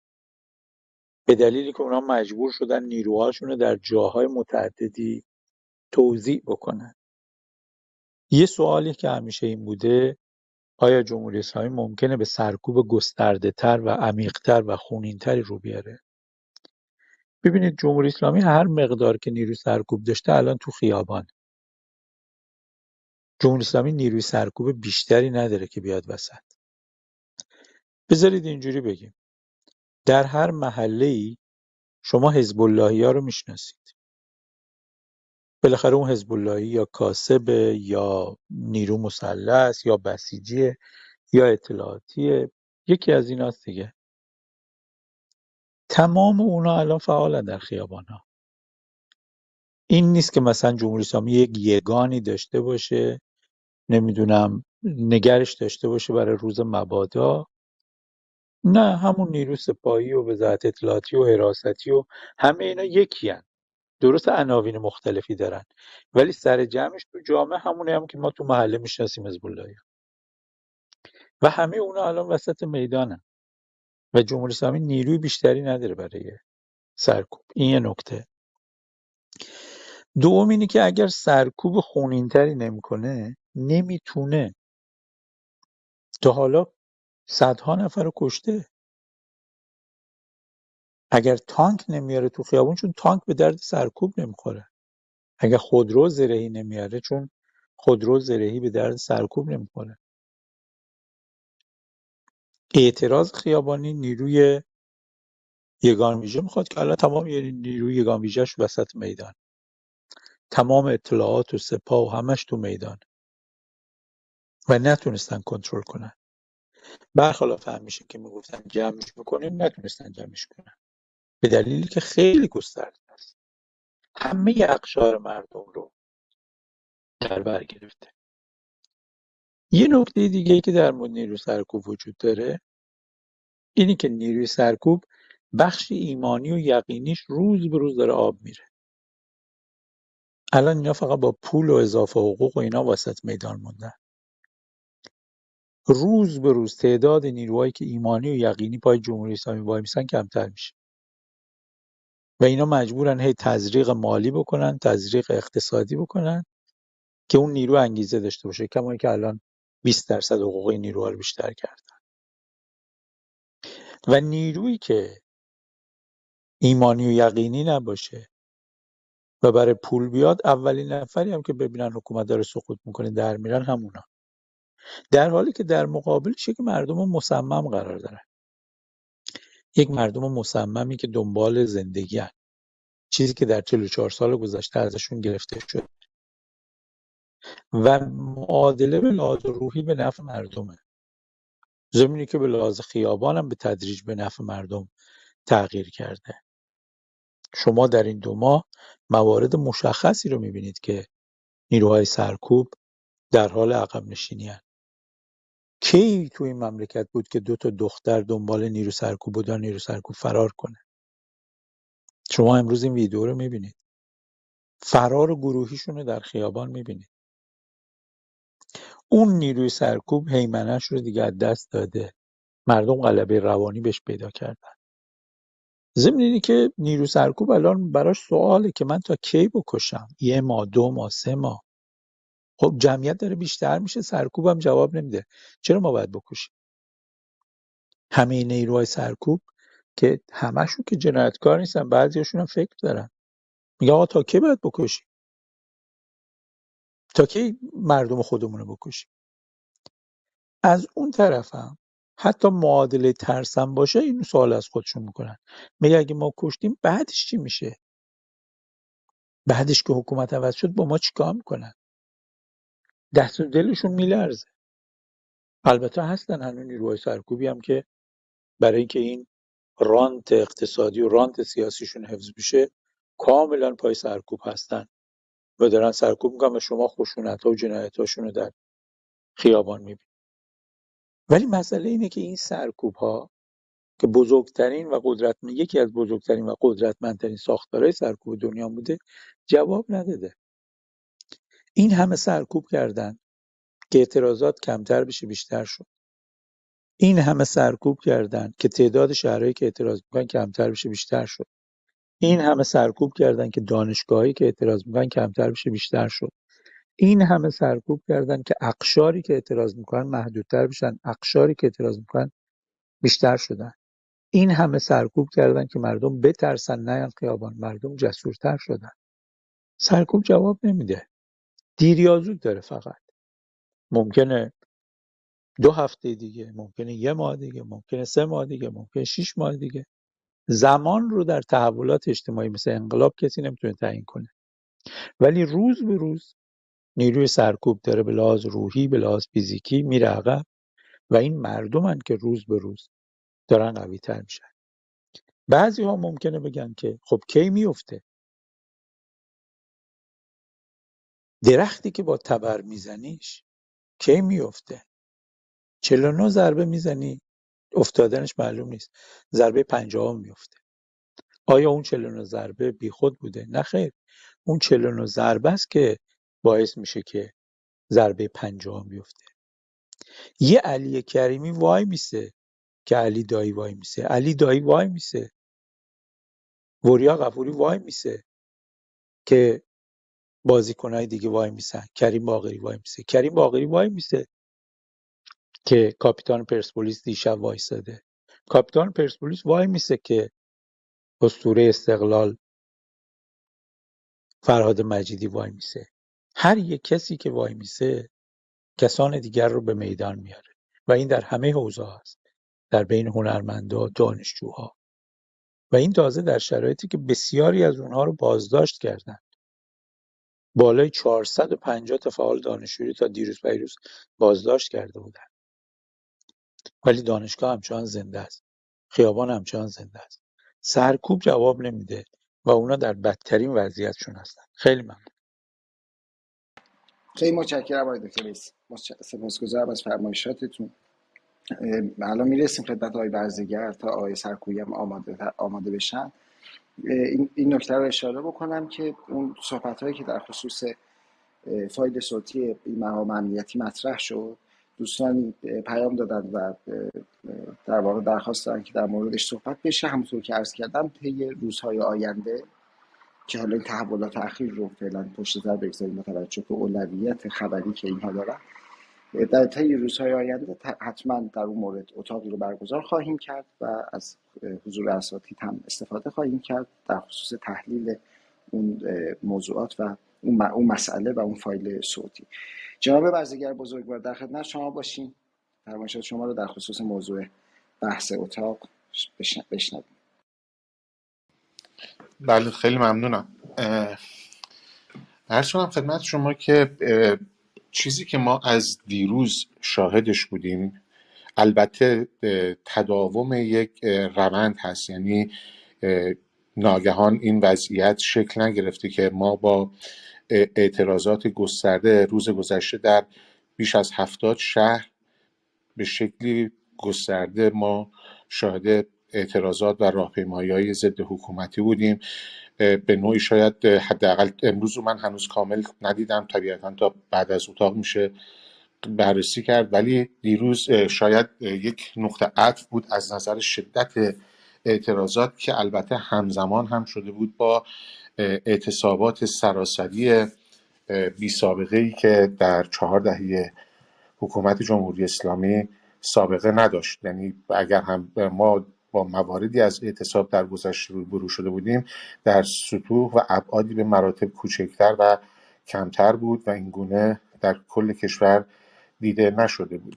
به دلیلی که اونا مجبور شدن نیروهاشون رو در جاهای متعددی توزیع بکنن. یه سوالی که همیشه این بوده آیا جمهوری اسلامی ممکنه به سرکوب گسترده تر و عمیقتر و خونینتری رو بیاره؟ ببینید جمهوری اسلامی هر مقدار که نیروی سرکوب داشته الان تو خیابان. جمهوری اسلامی نیروی سرکوب بیشتری نداره که بیاد وسط. بذارید اینجوری بگیم. در هر محله ای شما حزب اللهی ها رو می‌شناسید. بالاخره اون حزب اللهی یا کاسبه یا نیرو مسلح یا بسیجیه یا اطلاعاتیه یکی از ایناست دیگه. تمام اونا الان فعالن در خیابان ها. این نیست که مثلا جمهوری اسلامی یک یگانی داشته باشه نمی‌دونم نگرش داشته باشه برای روز مبادا. نه همون نیرو سپاهی و وزارت اطلاعاتی و حراستی و همه اینا یکی هن. درست عناوین مختلفی دارن. ولی سر جمعش تو جامعه همونه هم که ما تو محله می‌شناسیم حزب اللهی و همه اونا الان وسط می‌دانن. و جمهوری اسلامی نیروی بیشتری نداره برای سرکوب. این یه نکته. دوم اینه که اگر سرکوب خونینتری نمی‌کنه نمی‌تونه. تا حالا صدها نفر رو کشته. اگر تانک نمیاره تو خیابون چون تانک به درد سرکوب نمی‌خوره. اگر خودرو زرهی نمیاره چون خودرو زرهی به درد سرکوب نمی‌خوره. اعتراض خیابانی نیروی یگان ویژه می‌خواد که الان تمام یعنی نیروی یگان ویژهش وسط میدان. تمام اطلاعات و سپاه و همش تو میدان و نتونستن کنترل کنن. برخلاف همیشه که می‌گفتن جمعش می‌کنیم نتونستن جمعش کنن. به دلیلی که خیلی گسترده است. همه اقشار مردم رو در بر گرفته. یه نکته دیگه که در مورد نیروی سرکوب وجود داره اینی که نیروی سرکوب بخش ایمانی و یقینیش روز به روز داره آب میره. الان اینا فقط با پول و اضافه حقوق و اینا وسط میدان موندن. روز به روز تعداد نیروهایی که ایمانی و یقینی پای جمهوری اسلامی وای میسن کمتر میشه. و اینا مجبورن هی تزریق مالی بکنن تزریق اقتصادی بکنن که اون نیرو انگیزه داشته باشه کما که الان 20 درصد حقوق نیروها رو بیشتر کردن. و نیرویی که ایمانی و یقینی نباشه و برای پول بیاد اولین نفری هم که ببینن حکومت داره سقوط می‌کنه در میرن همونا. در حالی که در مقابلش یک مردم مصمم قرار دارن یک مردم مصممی که دنبال زندگی هن. چیزی که در 44 سال گذشته ازشون گرفته شد و معادله به لحاظ روحی به نفع مردمه زمینی که به لحاظ خیابان هم به تدریج به نفع مردم تغییر کرده شما در این دو ماه موارد مشخصی رو می‌بینید که نیروهای سرکوب در حال عقب نشینی هن. کی تو این مملکت بود که دو تا دختر دنبال نیرو سرکوب بودن نیرو سرکوب فرار کنه؟ شما امروز این ویدیو رو می‌بینید. فرار گروهیشون رو در خیابان می‌بینید. اون نیروی سرکوب هیمنش رو دیگه از دست داده. مردم غلبه روانی بهش پیدا کردن. ضمن اینی که نیرو سرکوب الان براش سواله که من تا کی بکشم؟ یه ماه دو ماه سه ماه. خب جمعیت داره بیشتر میشه سرکوبم جواب نمیده. چرا ما باید بکشیم؟ همه نیروهای سرکوب که همشون که جنایتکار نیستن بعضیاشون هم فکر دارن. میگه آقا تا کی باید بکشیم؟ تا کی مردم خودمون رو بکشیم؟ از اون طرفم حتی معادله ترسم باشه این سوال از خودشون می‌کنن. میگه اگه ما کشتیم بعدش چی میشه؟ بعدش که حکومت عوض شد با ما چیکار می‌کنن؟ دست و دلشون میلرزه. البته هستن هنوز نیروهای سرکوبی هم که برای اینکه این رانت اقتصادی و رانت سیاسیشون حفظ بشه کاملا پای سرکوب هستن و دارن سرکوب می‌کنن و شما خشونت ها و جنایت رو در خیابان می‌بینید. ولی مسئله اینه که این سرکوب ها که بزرگترین و قدرت یکی از بزرگترین و قدرتمندترین ساختارهای سرکوب دنیا بوده جواب نداده. این همه سرکوب کردن که اعتراضات کمتر بشه بیشتر شد. این همه سرکوب کردن که تعداد شهرهایی که اعتراض می‌کنن کمتر بشه بیشتر شد. این همه سرکوب کردن که دانشگاهایی که اعتراض می‌کنن کمتر بشه بیشتر شد. این همه سرکوب کردن که اقشاری که اعتراض می‌کنن محدودتر بشن اقشاری که اعتراض می‌کنن بیشتر شدن. این همه سرکوب کردن که مردم بترسن نیان خیابان مردم جسورتر شدن. سرکوب جواب نمیده. دیر یا زود داره فقط. ممکنه دو هفته دیگه ممکنه یه ماه دیگه ممکنه سه ماه دیگه ممکنه شیش ماه دیگه. زمان رو در تحولات اجتماعی مثل انقلاب کسی نمی‌تونه تعیین کنه. ولی روز به روز نیروی سرکوب داره به لحاظ روحی به لحاظ فیزیکی میره عقب و این مردمن که روز به روز دارن قوی تر میشن. بعضی ها ممکنه بگن که خب کی میفته درختی که با تبر میزنیش کی میفته 49 ضربه می‌زنی افتادنش معلوم نیست. ضربه پنجاهم میفته آیا اون 49 ضربه بیخود بوده؟ نه خیر. اون 49 ضربه است که باعث میشه که ضربه پنجاهم بیفته. یه علی کریمی وای میسه که علی دایی وای میسه. علی دایی وای میسه. وریا غفوری وای میسه که بازیکنهای دیگه وای میسن. کریم باقری وای میسه. کریم باقری وای میسه که کاپیتان پرسپولیس دیشب وایساده. کاپیتان پرسپولیس وای میسه که اسطوره استقلال فرهاد مجیدی وای میسه. هر یک کسی که وای میسه کسان دیگر رو به میدان میاره و این در همه حوزه هست. در بین هنرمندا دانشجوها. و این تازه در شرایطی که بسیاری از اونها رو بازداشت کردن. بالای 450 تا فعال دانشجویی تا دیروز پیروز بازداشت کرده بودن. ولی دانشگاه همچنان زنده است. خیابان همچنان زنده است. سرکوب جواب نمیده و اونا در بدترین وضعیتشون هستن. خیلی ممنون. خیلی متشکرم آقای دکتر رئیس. سپاسگزارم از فرمایشاتتون. الان می‌رسیم خدمت آقای برزگر تا آقای سرکویی هم آماده, آماده بشن. این, نکته رو اشاره بکنم که اون صحبت هایی که در خصوص فایل صوتی مقام امنیتی مطرح شد دوستان پیام دادن و در واقع درخواست دارن که در موردش صحبت بشه. همونطور که عرض کردم طی روزهای آینده که حالا این تحولات اخیر رو فعلا پشت سر بگذاریم متوجه به اولویت خبری که اینها دارن در طی روزهای آینده حتما در اون مورد اتاقی رو برگزار خواهیم کرد و از حضور اساتید هم استفاده خواهیم کرد در خصوص تحلیل اون موضوعات و اون مسئله و اون فایل صوتی. جناب برزگر بزرگوار در خدمت شما باشیم. فرمایشات شما رو در خصوص موضوع بحث اتاق بشنویم. بله خیلی ممنونم. هر خدمت شما که چیزی که ما از دیروز شاهدش بودیم البته تداوم یک روند هست. یعنی ناگهان این وضعیت شکل نگرفته که ما با اعتراضات گسترده روز گذشته در بیش از هفتاد شهر به شکلی گسترده ما شاهد اعتراضات و راهپیمایی های ضد حکومتی بودیم. به نوعی شاید حداقل امروز رو من هنوز کامل ندیدم. طبیعتا تا بعد از اتاق میشه بررسی کرد. ولی دیروز شاید یک نقطه عطف بود از نظر شدت اعتراضات که البته همزمان هم شده بود با اعتصابات سراسری بی سابقه ای که در چهار دهه حکومت جمهوری اسلامی سابقه نداشت. یعنی اگر هم ما با مواردی از اعتصاب در گذشته روبرو شده بودیم در سطوح و ابعادی به مراتب کوچکتر و کمتر بود و این گونه در کل کشور دیده نشده بود.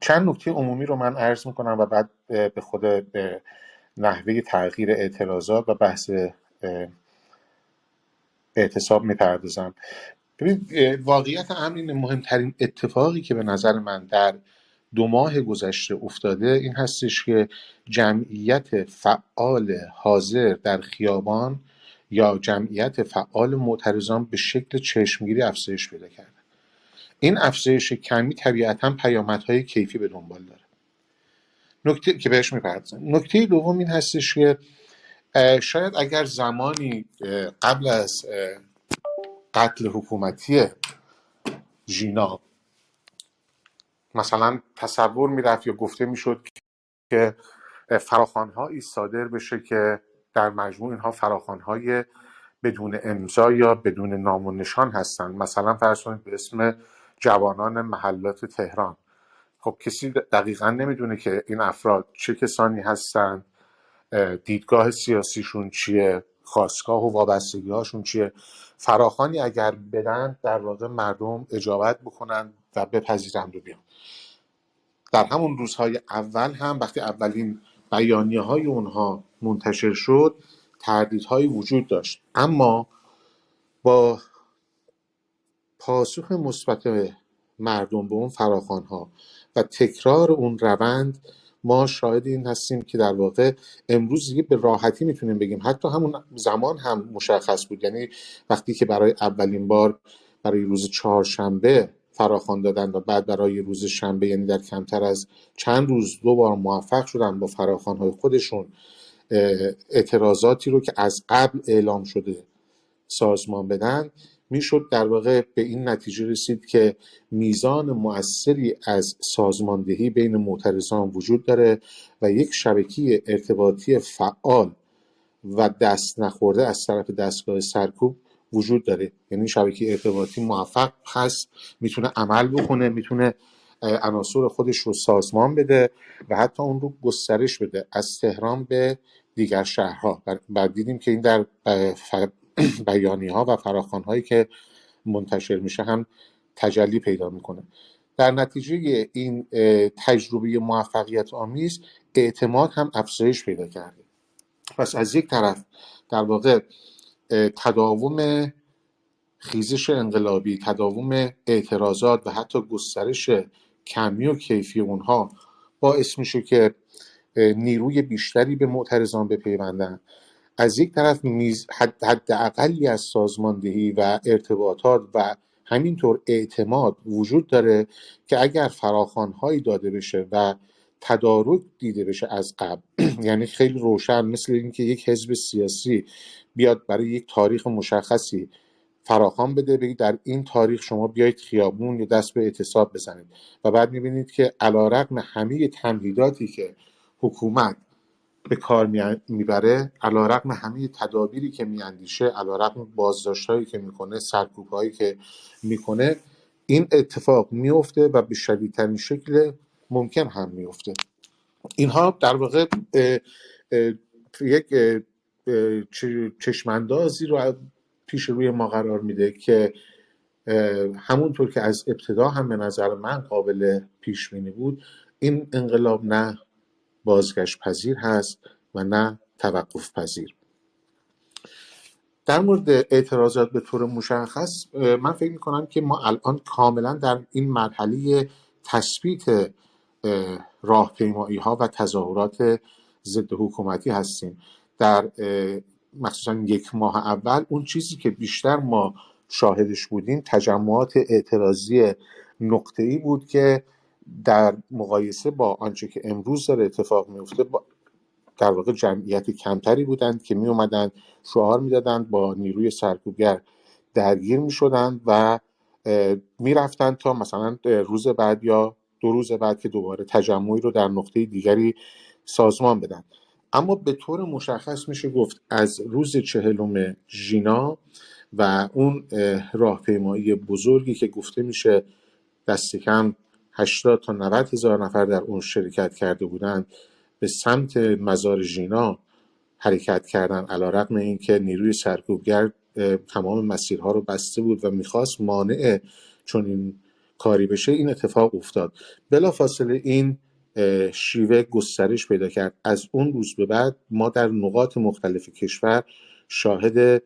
چند نکته عمومی رو من عرض می‌کنم و بعد به خود به نحوه تغییر اعتراضات و بحث اعتصاب می‌پردازم. ببین واقعیت امر مهمترین اتفاقی که به نظر من در دو ماه گذشته افتاده این هستش که جمعیت فعال حاضر در خیابان یا جمعیت فعال معترضان به شکل چشمگیری افزایش پیدا کرده. این افزایش کمی طبیعتا پیامدهای کیفی به دنبال داره. نکته که بهش می‌پردازم. نکته دوم این هستش که شاید اگر زمانی قبل از قتل حکومتی ژینا مثلا تصور می‌رفت یا گفته می‌شد که فراخانهایی صادر بشه که در مجموع اینها فراخانهای بدون امضا یا بدون نام و نشان هستند مثلا فرض کنید به اسم جوانان محلات تهران. خب کسی دقیقا نمی‌دونه که این افراد چه کسانی هستند دیدگاه سیاسیشون چیه خواستگاه و وابستگی هاشون چیه. فراخانی اگر بدن در واقع مردم اجابت بکنن و بپذیرند و بیان. در همون روزهای اول هم وقتی اولین بیانیه های اونها منتشر شد تردیدهایی وجود داشت. اما با پاسخ مثبت مردم به اون ها و تکرار اون روند ما شاهد این هستیم که در واقع امروز دیگه به راحتی می‌تونیم بگیم. حتی همون زمان هم مشخص بود. یعنی وقتی که برای اولین بار برای روز چهارشنبه فراخوان دادن و بعد برای روز شنبه یعنی در کمتر از چند روز دو بار موفق شدن با فراخوانهای خودشون اعتراضاتی رو که از قبل اعلام شده سازمان بدن می‌شد در واقع به این نتیجه رسید که میزان مؤثری از سازماندهی بین معترضان وجود داره و یک شبکه ارتباطی فعال و دست نخورده از طرف دستگاه سرکوب وجود داره. یعنی شبکه ارتباطی موفق هست می‌تونه عمل بکنه می‌تونه عناصر خودش رو سازمان بده و حتی اون رو گسترش بده از تهران به دیگر شهرها. بعد دیدیم که این در [clears throat] بیانی ها و فراخان هایی که منتشر میشه هم تجلی پیدا می‌کنه. در نتیجه این تجربه موفقیت آمیز اعتماد هم افزایش پیدا کرده. پس از یک طرف در واقع تداوم خیزش انقلابی تداوم اعتراضات و حتی گسترش کمی و کیفی اونها باعث میشه که نیروی بیشتری به معترضان بپیوندن. از یک طرف میز حد اقلی از سازماندهی و ارتباطات و همینطور اعتماد وجود داره که اگر فراخانهایی داده بشه و تدارک دیده بشه از قبل [clears throat] یعنی خیلی روشن مثل اینکه یک حزب سیاسی بیاد برای یک تاریخ مشخصی فراخوان بده بگید در این تاریخ شما بیایید خیابون یا دست به اعتصاب بزنید. و بعد می‌بینید که علا رقم همه تمهیداتی که حکومت به کار می‌بره علا رقم همه تدابیری که میاندیشه علا رقم بازداشت که می‌کنه سرکوب هایی که می‌کنه این اتفاق میفته و به شدیدترین شکل ممکن هم میفته اینها در واقع یک چشماندازی رو پیش روی ما قرار میده که همونطور که از ابتدا هم به نظر من قابل پیش بینی بود این انقلاب نه بازگشت پذیر هست و نه توقف پذیر. در مورد اعتراضات به طور مشخص من فکر می کنم که ما الان کاملا در این مرحله تثبیت راهپیمایی ها و تظاهرات ضد حکومتی هستیم. در مخصوصا یک ماه اول اون چیزی که بیشتر ما شاهدش بودیم تجمعات اعتراضی نقطه ای بود که در مقایسه با آنچه که امروز داره اتفاق میفته در واقع جمعیت کمتری بودند که می اومدن شعار می‌دادند با نیروی سرکوبگر درگیر می شدند و می‌رفتند تا مثلا روز بعد یا دو روز بعد که دوباره تجمعی رو در نقطه دیگری سازمان بدن. اما به طور مشخص میشه گفت از روز چهلم ژینا و اون راهپیمایی بزرگی که گفته میشه دست کم 80 تا 90 هزار نفر در اون شرکت کرده بودند به سمت مزار ژینا حرکت کردن علا رقم این که نیروی سرکوبگر تمام مسیرها رو بسته بود و می‌خواست مانع چون این کاری بشه این اتفاق افتاد. بلافاصله این شیوه گسترش پیدا کرد. از اون روز به بعد ما در نقاط مختلف کشور شاهد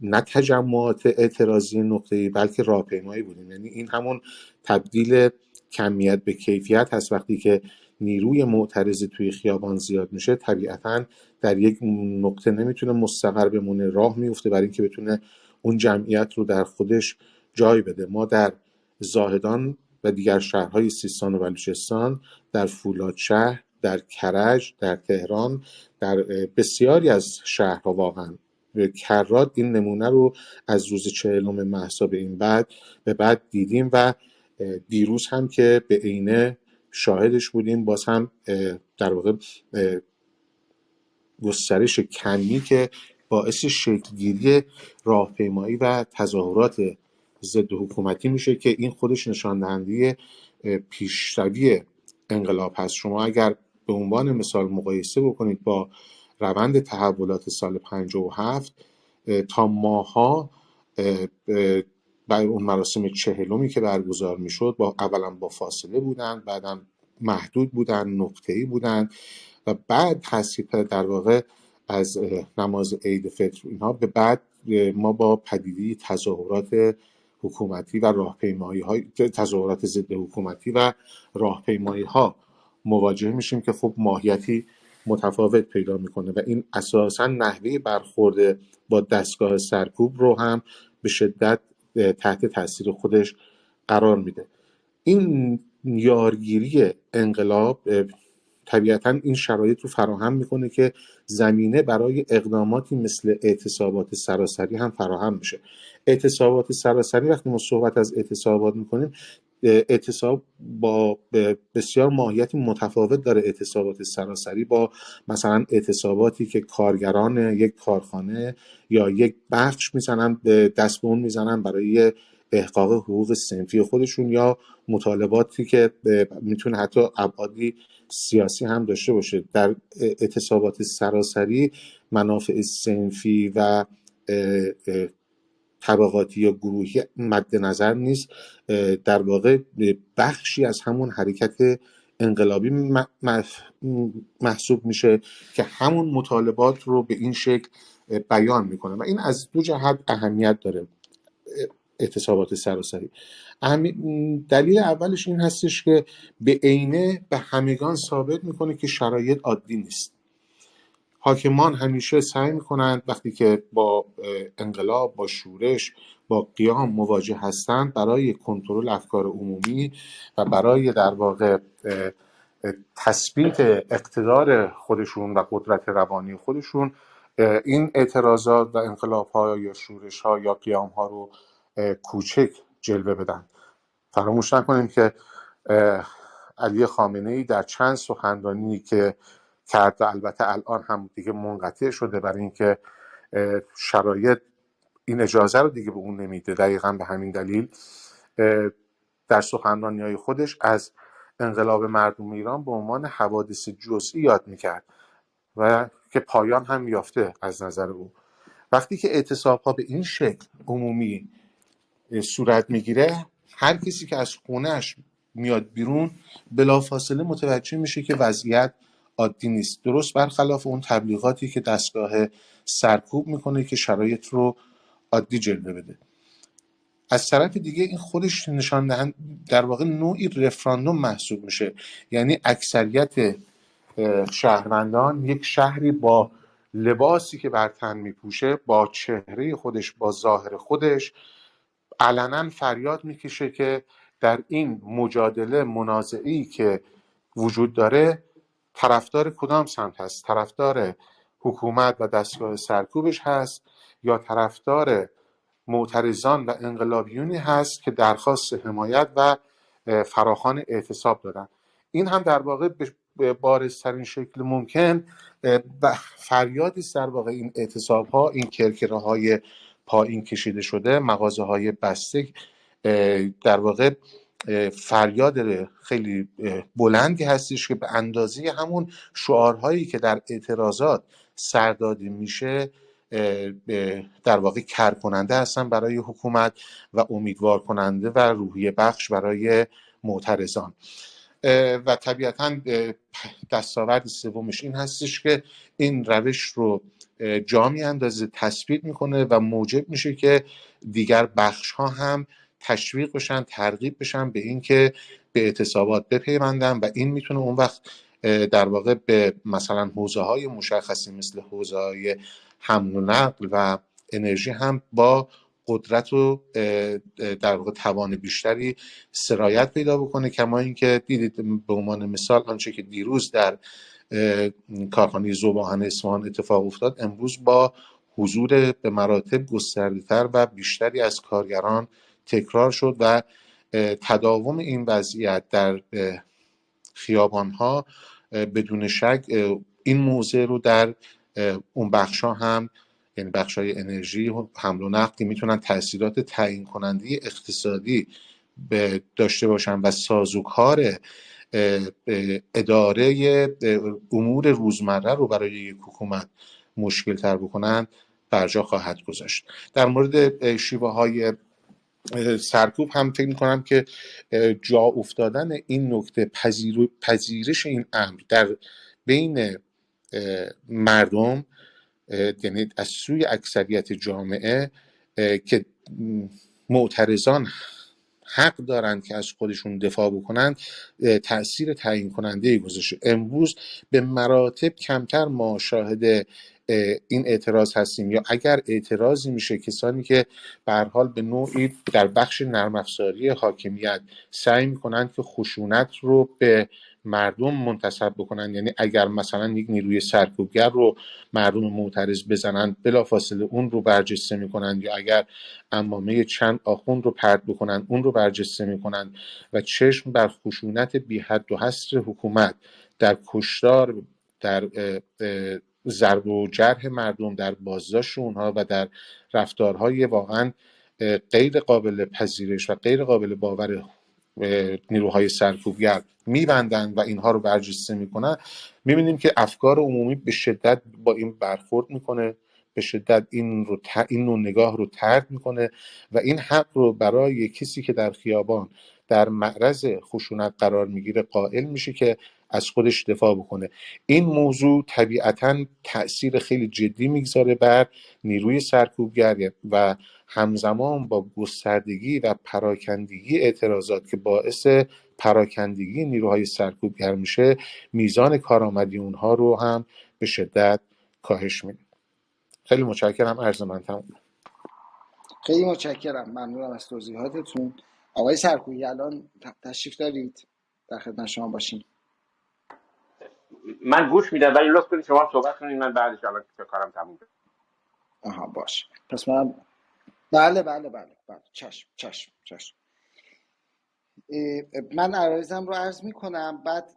نه تجمعات اعتراضی نقطه‌ای بلکه راهپیمایی بودیم. یعنی این همون تبدیل کمیت به کیفیت هست. وقتی که نیروی معترض توی خیابان زیاد میشه طبیعتا در یک نقطه نمی‌تونه مستقر بمونه راه میفته برای اینکه بتونه اون جمعیت رو در خودش جای بده. ما در زاهدان و دیگر شهرهای سیستان و بلوچستان در فولاد شهر در کرج در تهران در بسیاری از شهرها واقعا. کرات این نمونه رو از روز چهلم محسا به این بعد به بعد دیدیم و دیروز هم که به عینه شاهدش بودیم باز هم در واقع گسترش کمی که باعث شکلگیری راهپیمایی و تظاهرات ضد حکومتی میشه که این خودش نشان دهنده پیشروی انقلاب هست. شما اگر به عنوان مثال مقایسه بکنید با روند تحولات سال 57 تا ماها برای اون مراسم چهلمی که برگزار می‌شد با اولا با فاصله بودن بعدا محدود بودن نقطه‌ای بودن و بعد تصحیح در واقع از نماز عید فطر. اینها به بعد ما با پدیده تظاهرات حکومتی و راهپیمایی های تظاهرات ضد حکومتی و راهپیمایی ها مواجه میشیم که خب ماهیتی متفاوت پیدا می‌کنه و این اساسا نحوه برخورد با دستگاه سرکوب رو هم به شدت تحت تاثیر خودش قرار میده. این یارگیری انقلاب طبیعتا این شرایط رو فراهم می‌کنه که زمینه برای اقداماتی مثل اعتصابات سراسری هم فراهم میشه اعتصابات سراسری وقتی ما صحبت از اعتصابات می‌کنیم اعتصاب با بسیار ماهیت متفاوت داره اعتصابات سراسری با مثلا اعتصاباتی که کارگران یک کارخانه یا یک بخش می‌زنن دست به اون می‌زنن برای احقاق حقوق سنفی خودشون یا مطالباتی که می‌تونه حتی ابعادی سیاسی هم داشته باشه. در اعتصابات سراسری منافع سنفی و طبقاتی یا گروهی مد نظر نیست. در واقع بخشی از همون حرکت انقلابی محسوب میشه که همون مطالبات رو به این شکل بیان می‌کنه و این از دو جهت اهمیت داره. اعتصابات سراسری. دلیل اولش این هستش که به عینه به همگان ثابت می‌کنه که شرایط عادی نیست. حاکمان همیشه سعی می‌کنند وقتی که با انقلاب با شورش با قیام مواجه هستند برای کنترل افکار عمومی و برای در واقع تثبیت اقتدار خودشون و قدرت روانی خودشون این اعتراضات و انقلاب ها یا شورش ها یا قیام ها رو کوچک جلوه بدن. فراموش نکنیم که علی خامنه ای در چند سخنرانی که کرد و البته الان هم دیگه منقطع شده برای اینکه شرایط این اجازه رو دیگه به اون نمیده. دقیقا به همین دلیل در سخنرانی های خودش از انقلاب مردم ایران به عنوان حوادث جزئی یاد می‌کرد و که پایان هم یافته از نظر او. وقتی که اعتصاب ها به این شکل عمومی صورت می‌گیره هر کسی که از خونهش میاد بیرون بلافاصله متوجه میشه که وضعیت عادی نیست. درست برخلاف اون تبلیغاتی که دستگاه سرکوب می‌کنه که شرایط رو عادی جلوه بده. از طرف دیگه این خودش نشان دهند در واقع نوعی رفراندوم محسوب میشه. یعنی اکثریت شهروندان یک شهری با لباسی که بر تن میپوشه با چهره خودش با ظاهر خودش علنا فریاد می‌کشه که در این مجادله منازعی که وجود داره طرفدار کدام سمت هست؟ طرفدار حکومت و دستگاه سرکوبش هست یا طرفدار معترضان و انقلابیونی هست که درخواست حمایت و فراخان اعتصاب دارن؟ این هم در واقع به بارزترین شکل ممکن و فریادی است در واقع این اعتصاب ها این کرکره های پایین کشیده شده مغازه های بسته در واقع فریاد خیلی بلندی هستش که به اندازه همون شعارهایی که در اعتراضات سرداده میشه در واقع کر کننده هستن برای حکومت و امیدوار کننده و روحیه بخش برای معترضان. و طبیعتا دستاورد سومش این هستش که این روش رو جا اندازه تثبیت می‌کنه و موجب میشه که دیگر بخش ها هم تشویق بشن ترغیب بشن به اینکه به اعتصابات بپیوندن و این می‌تونه اون وقت در واقع به مثلا حوزه های مشخصی مثل حوزه های حمل و نقل و انرژی هم با قدرت و در واقع توان بیشتری سرایت پیدا بکنه. کما اینکه دیدید به عنوان مثال آنچه که دیروز در کارخانه زوباهن اصفهان اتفاق افتاد. امروز با حضور به مراتب گسترده و بیشتری از کارگران تکرار شد و تداوم این وضعیت در خیابان ها بدون شک این موضع رو در اون بخش هم یعنی بخش های انرژی و حمل و نقل که می‌تونن تاثیرات تعیین کننده اقتصادی داشته باشن و سازوکار اداره امور روزمره رو برای یک حکومت مشکل تر بکنن برجا خواهد گذاشت. در مورد شیوه های سرکوب هم فکر می‌کنم که جا افتادن این نکته پذیرش این امر در بین مردم یعنی از سوی اکثریت جامعه که معترضان حق دارند که از خودشون دفاع بکنند تاثیر تعیین کننده گذاشته امروز به مراتب کمتر ما شاهد این اعتراض هستیم. یا اگر اعتراضی میشه کسانی که به حال به نوعی در بخش نرم افزاری حاکمیت سعی می‌کنند که خشونت رو به مردم منتصب بکنن. یعنی اگر مثلا یک نیروی سرکوبگر رو مردم معترض بزنن بلافاصله اون رو برجسته می‌کنن یا اگر امامه چند آخون رو پرد بکنن اون رو برجسته می‌کنن و چشم بر خشونت بی حد و حصر حکومت در کشتار در ضرب و جرح مردم در بازداشت اونها و در رفتارهای واقعا غیر قابل پذیرش و غیر قابل باور نیروهای سرکوبگر میبندن و اینها رو برجسته می‌کنن. می‌بینیم که افکار عمومی به شدت با این برخورد می‌کنه به شدت این رو این نوع نگاه رو ترد می‌کنه و این حق رو برای کسی که در خیابان در معرض خشونت قرار می‌گیره قائل میشه که از خودش دفاع بکنه. این موضوع طبیعتا تاثیر خیلی جدی می‌گذاره بر نیروی سرکوبگر و همزمان با گستردگی و پراکندگی اعتراضات که باعث پراکندگی نیروهای سرکوبگر میشه میزان کارآمدی اونها رو هم به شدت کاهش میده. خیلی متشکرم عرض من تموم. خیلی متشکرم ممنونم از توضیحاتتون. آقای سرکوبی الان تشریف دارید؟ در خدمت شما باشیم من گوش میدم ولی لطف کنید شما صحبت کنید من بعدش الان کارم تموم آها باش پس من بله بله بله بله. چشم چشم چشم. من عرضم رو عرض می کنم بعد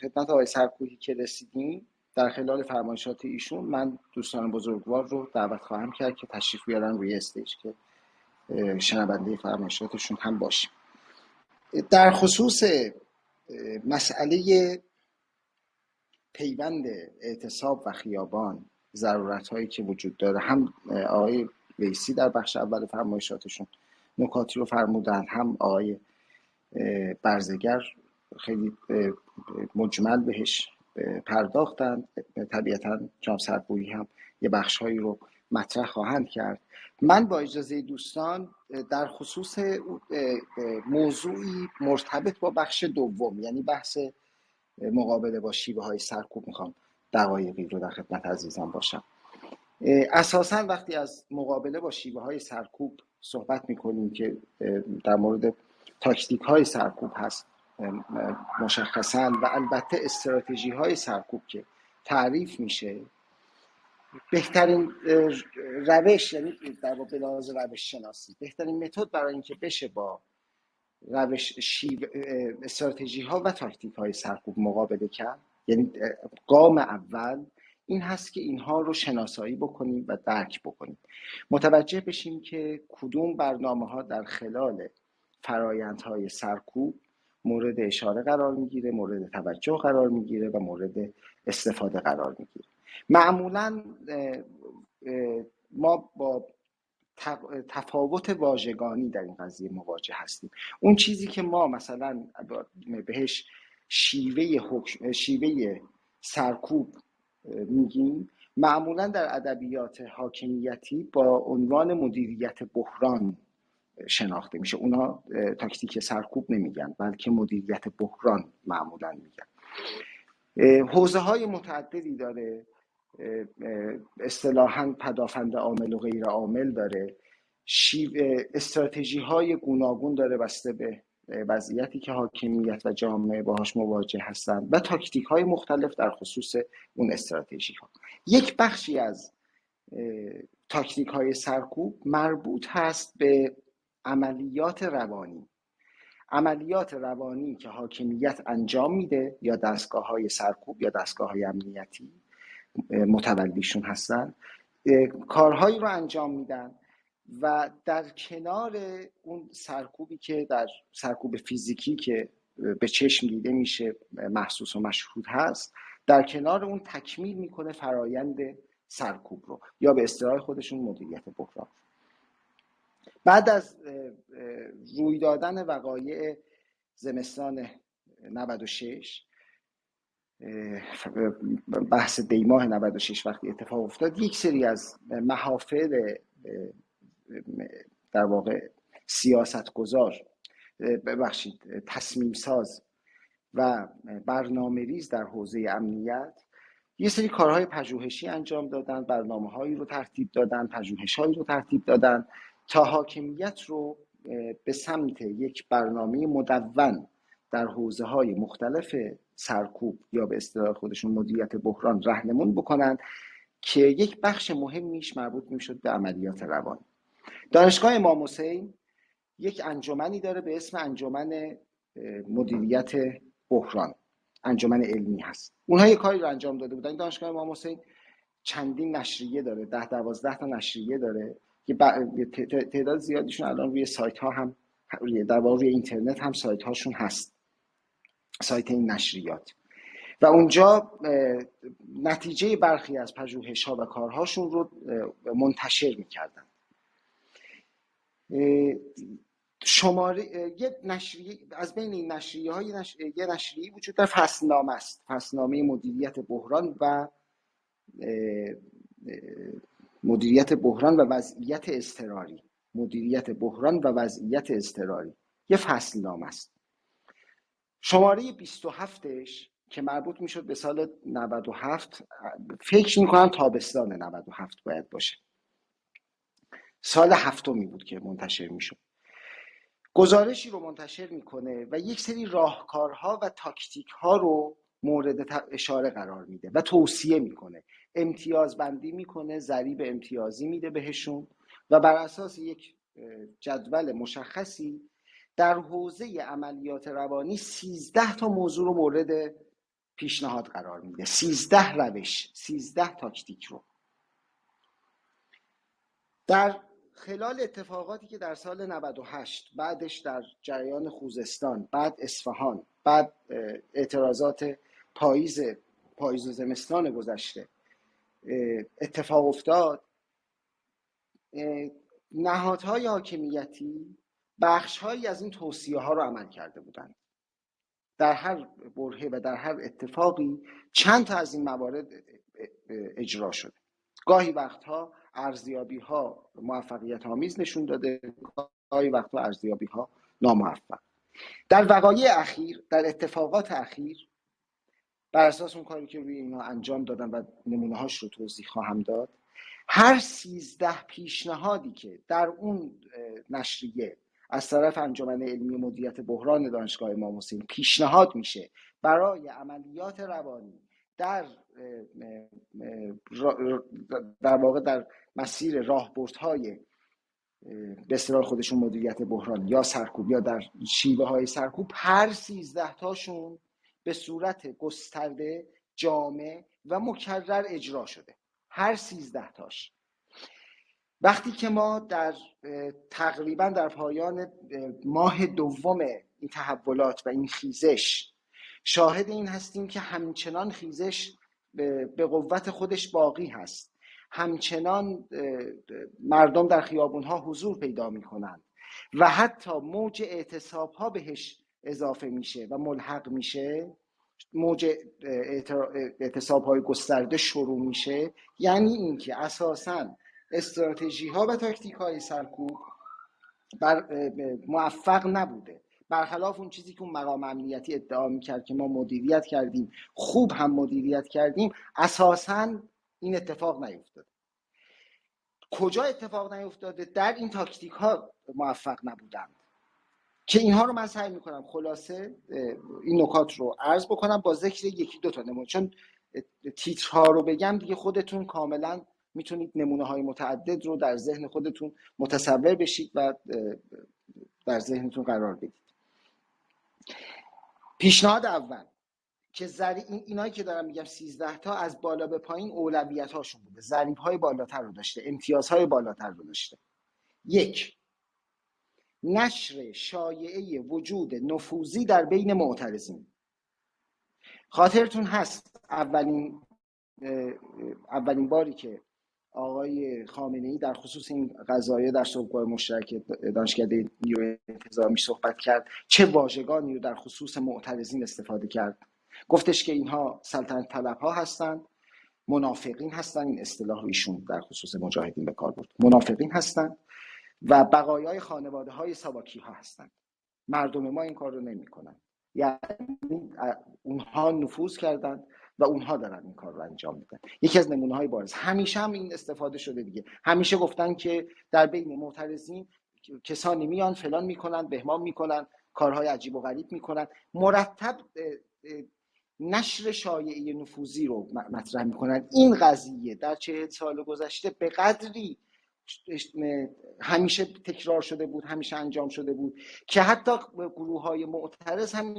خدمت آقای سرکوهی که رسیدیم در خلال فرمایشات ایشون من دوستان بزرگوار رو دعوت خواهم کرد که تشریف بیارن روی استیج که شنونده فرمایشاتشون هم باشیم. در خصوص مسئله پیوند اعتصاب و خیابان ضرورت هایی که وجود داره هم آقای ویسی در بخش اول فرمایشاتشون نکاتی رو فرمودن. هم آقای برزگر خیلی مجمل بهش پرداختن. طبیعتا جام سربویی هم یه بخش هایی رو مطرح خواهند کرد. من با اجازه دوستان در خصوص موضوعی مرتبط با بخش دوم یعنی بحث مقابله با شیبه های سرکوب می‌خوام دقایقی رو در خدمت عزیزان باشم. اساسا وقتی از مقابله با شیوه های سرکوب صحبت می‌کنیم که در مورد تاکتیک های سرکوب هست مشخصا و البته استراتژی های سرکوب که تعریف میشه بهترین روش یعنی در واقع لحاظ روش شناسی بهترین متد برای اینکه بشه با روش استراتژی ها و تاکتیک های سرکوب مقابله کرد یعنی گام اول این هست که اینها رو شناسایی بکنیم و درک بکنیم. متوجه بشیم که کدوم برنامه ها در خلال فرایندهای سرکوب مورد اشاره قرار می‌گیره مورد توجه قرار می‌گیره و مورد استفاده قرار می‌گیره. معمولا ما با تفاوت واژگانی در این قضیه مواجه هستیم. اون چیزی که ما مثلا بهش شیوه, شیوه سرکوب میگیم معمولا در ادبیات حاکمیتی با عنوان مدیریت بحران شناخته میشه. اونا تاکتیک سرکوب نمیگن بلکه مدیریت بحران معمولا میگن. حوزه های متعددی داره اصطلاحا پدافند عامل و غیر عامل داره. استراتژی های گوناگون داره بسته به وضعیتی که حاکمیت و جامعه باهاش مواجه هستند و تاکتیک های مختلف در خصوص اون استراتژی ها یک بخشی از تاکتیک های سرکوب مربوط هست به عملیات روانی. عملیات روانی که حاکمیت انجام میده یا دستگاه های سرکوب یا دستگاه های امنیتی متولیشون هستن کارهایی رو انجام میدن و در کنار اون سرکوبی که در سرکوب فیزیکی که به چشم دیده میشه محسوس و مشهود هست در کنار اون تکمیل می‌کنه فرایند سرکوب رو یا به اصطلاح خودشون مدیریت بحران. بعد از روی دادن وقایع زمستان 96 بحث دیماه 96 وقتی اتفاق افتاد یک سری از محافل در واقع سیاست گذار ببخشید تصمیم ساز و برنامه ریز در حوزه امنیت یه سری کارهای پژوهشی انجام دادن برنامه هایی رو ترتیب دادن پژوهش هایی رو ترتیب دادن تا حاکمیت رو به سمت یک برنامه مدون در حوزه های مختلف سرکوب یا به اصطلاح خودشون مدیریت بحران رهنمون بکنن که یک بخش مهمیش مربوط می‌شد به عملیات روانی. دانشگاه امام حسین یک انجمنی داره به اسم انجمن مدیریت بحران. انجمن علمی هست. اونها یه کاری رو انجام داده بودن. دانشگاه امام حسین چندین نشریه داره. ده دوازده تا نشریه داره. که تعداد زیادیشون الان روی سایت ها هم در واقع روی اینترنت هم سایت هاشون هست. سایت این نشریات. و اونجا نتیجه برخی از پژوهش ها و کارهاشون رو منتشر می‌کردن. شماره یه نشریه از بین این نشریه های نش... یه نشریه وجود در فصلنامه است. فصلنامه مدیریت بحران و مدیریت بحران و وضعیت اضطراری. مدیریت بحران و وضعیت اضطراری. یه فصل نام است. شماره 27ش که مربوط می‌شد به سال 97 فکر می‌کنم تابستان 97 باید باشه. سال هفتمی بود که منتشر می‌شد. گزارشی رو منتشر می‌کنه و یک سری راهکارها و تاکتیک ها رو مورد اشاره قرار میده و توصیه می‌کنه. امتیاز بندی می‌کنه ضریب امتیازی میده بهشون و بر اساس یک جدول مشخصی در حوزه عملیات روانی 13 تا موضوع رو مورد پیشنهاد قرار میده. 13 روش 13 تاکتیک رو. در خلال اتفاقاتی که در سال 98 بعدش در جریان خوزستان بعد اصفهان بعد اعتراضات پاییز پاییز و زمستان گذشته اتفاق افتاد نهادهای حاکمیتی بخشهایی از این توصیه ها رو عمل کرده بودند. در هر برهه و در هر اتفاقی چند تا از این موارد اجرا شده. گاهی وقتها ارزیابی ها موفقیت آمیز نشون داده. گاهی وقتها ارزیابی ها ناموفق. در وقایع اخیر در اتفاقات اخیر بر اساس اون کاری که روی اینا انجام دادن و نمونه هاش رو توضیح خواهم داد هر سیزده پیشنهادی که در اون نشریه از طرف انجمن علمی مدیریت بحران دانشگاه امام حسین پیشنهاد میشه برای عملیات روانی در در واقع در مسیر راهبردهای به اصطلاح خودشون مدیریت بحران یا سرکوب یا در شیوه های سرکوب هر سیزده تاشون به صورت گسترده جامع و مکرر اجرا شده. هر سیزده تاش. وقتی که ما در تقریبا در پایان ماه دوم این تحولات و این خیزش شاهد این هستیم که همچنان خیزش به قوت خودش باقی هست. همچنان مردم در خیابون ها حضور پیدا می کنند و حتی موج اعتصاب ها بهش اضافه میشه و ملحق میشه. موج اعتصاب های گسترده شروع میشه. یعنی اینکه اساسا استراتژی ها و تاکتیک های سرکوب بر موفق نبوده. برخلاف اون چیزی که اون مقام امنیتی ادعا می‌کرد که ما مدیریت کردیم خوب هم مدیریت کردیم اساسا این اتفاق نیفتاده. کجا اتفاق نیفتاده؟ در این تاکتیک ها موفق نبودند. که اینها رو من سعی می‌کنم خلاصه این نکات رو عرض بکنم با ذکر یکی دو تا نمونه. چون تیترها رو بگم دیگه خودتون کاملا می‌تونید نمونه های متعدد رو در ذهن خودتون متصور بشید و در ذهنتون قرار بدید. پیشنهاد اول که زری... این اینایی که دارم میگم 13 تا از بالا به پایین اولویت هاشون بوده. ضریب های بالاتر رو داشته امتیاز های بالاتر رو داشته. یک نشر شایعه وجود نفوذی در بین معترضین. خاطرتون هست اولین اولین باری که آقای خامنه ای در خصوص این قضایه در صبحگاه مشترک دانشکده نیو انتظامی صحبت کرد. چه واژگانی رو در خصوص معترضین استفاده کرد؟ گفتش که اینها سلطنت طلب ها هستند منافقین هستند این اصطلاح ایشون در خصوص مجاهدین به کار برد. منافقین هستند و بقایای خانواده های ساواکی ها هستند. مردم ما این کار رو نمی کنن. یعنی اونها نفوذ کردند و اونها دارن این کار رو انجام میدن. یکی از نمونه های بارز. همیشه هم این استفاده شده دیگه. همیشه گفتن که در بین معترضین کسانی میان فلان می‌کنن بهمان می‌کنن کارهای عجیب و غریب می‌کنن. مرتب نشر شایعه نفوذی رو مطرح می‌کنن. این قضیه در چهل سال گذشته به قدری همیشه تکرار شده بود همیشه انجام شده بود. که حتی گروه های معترض هم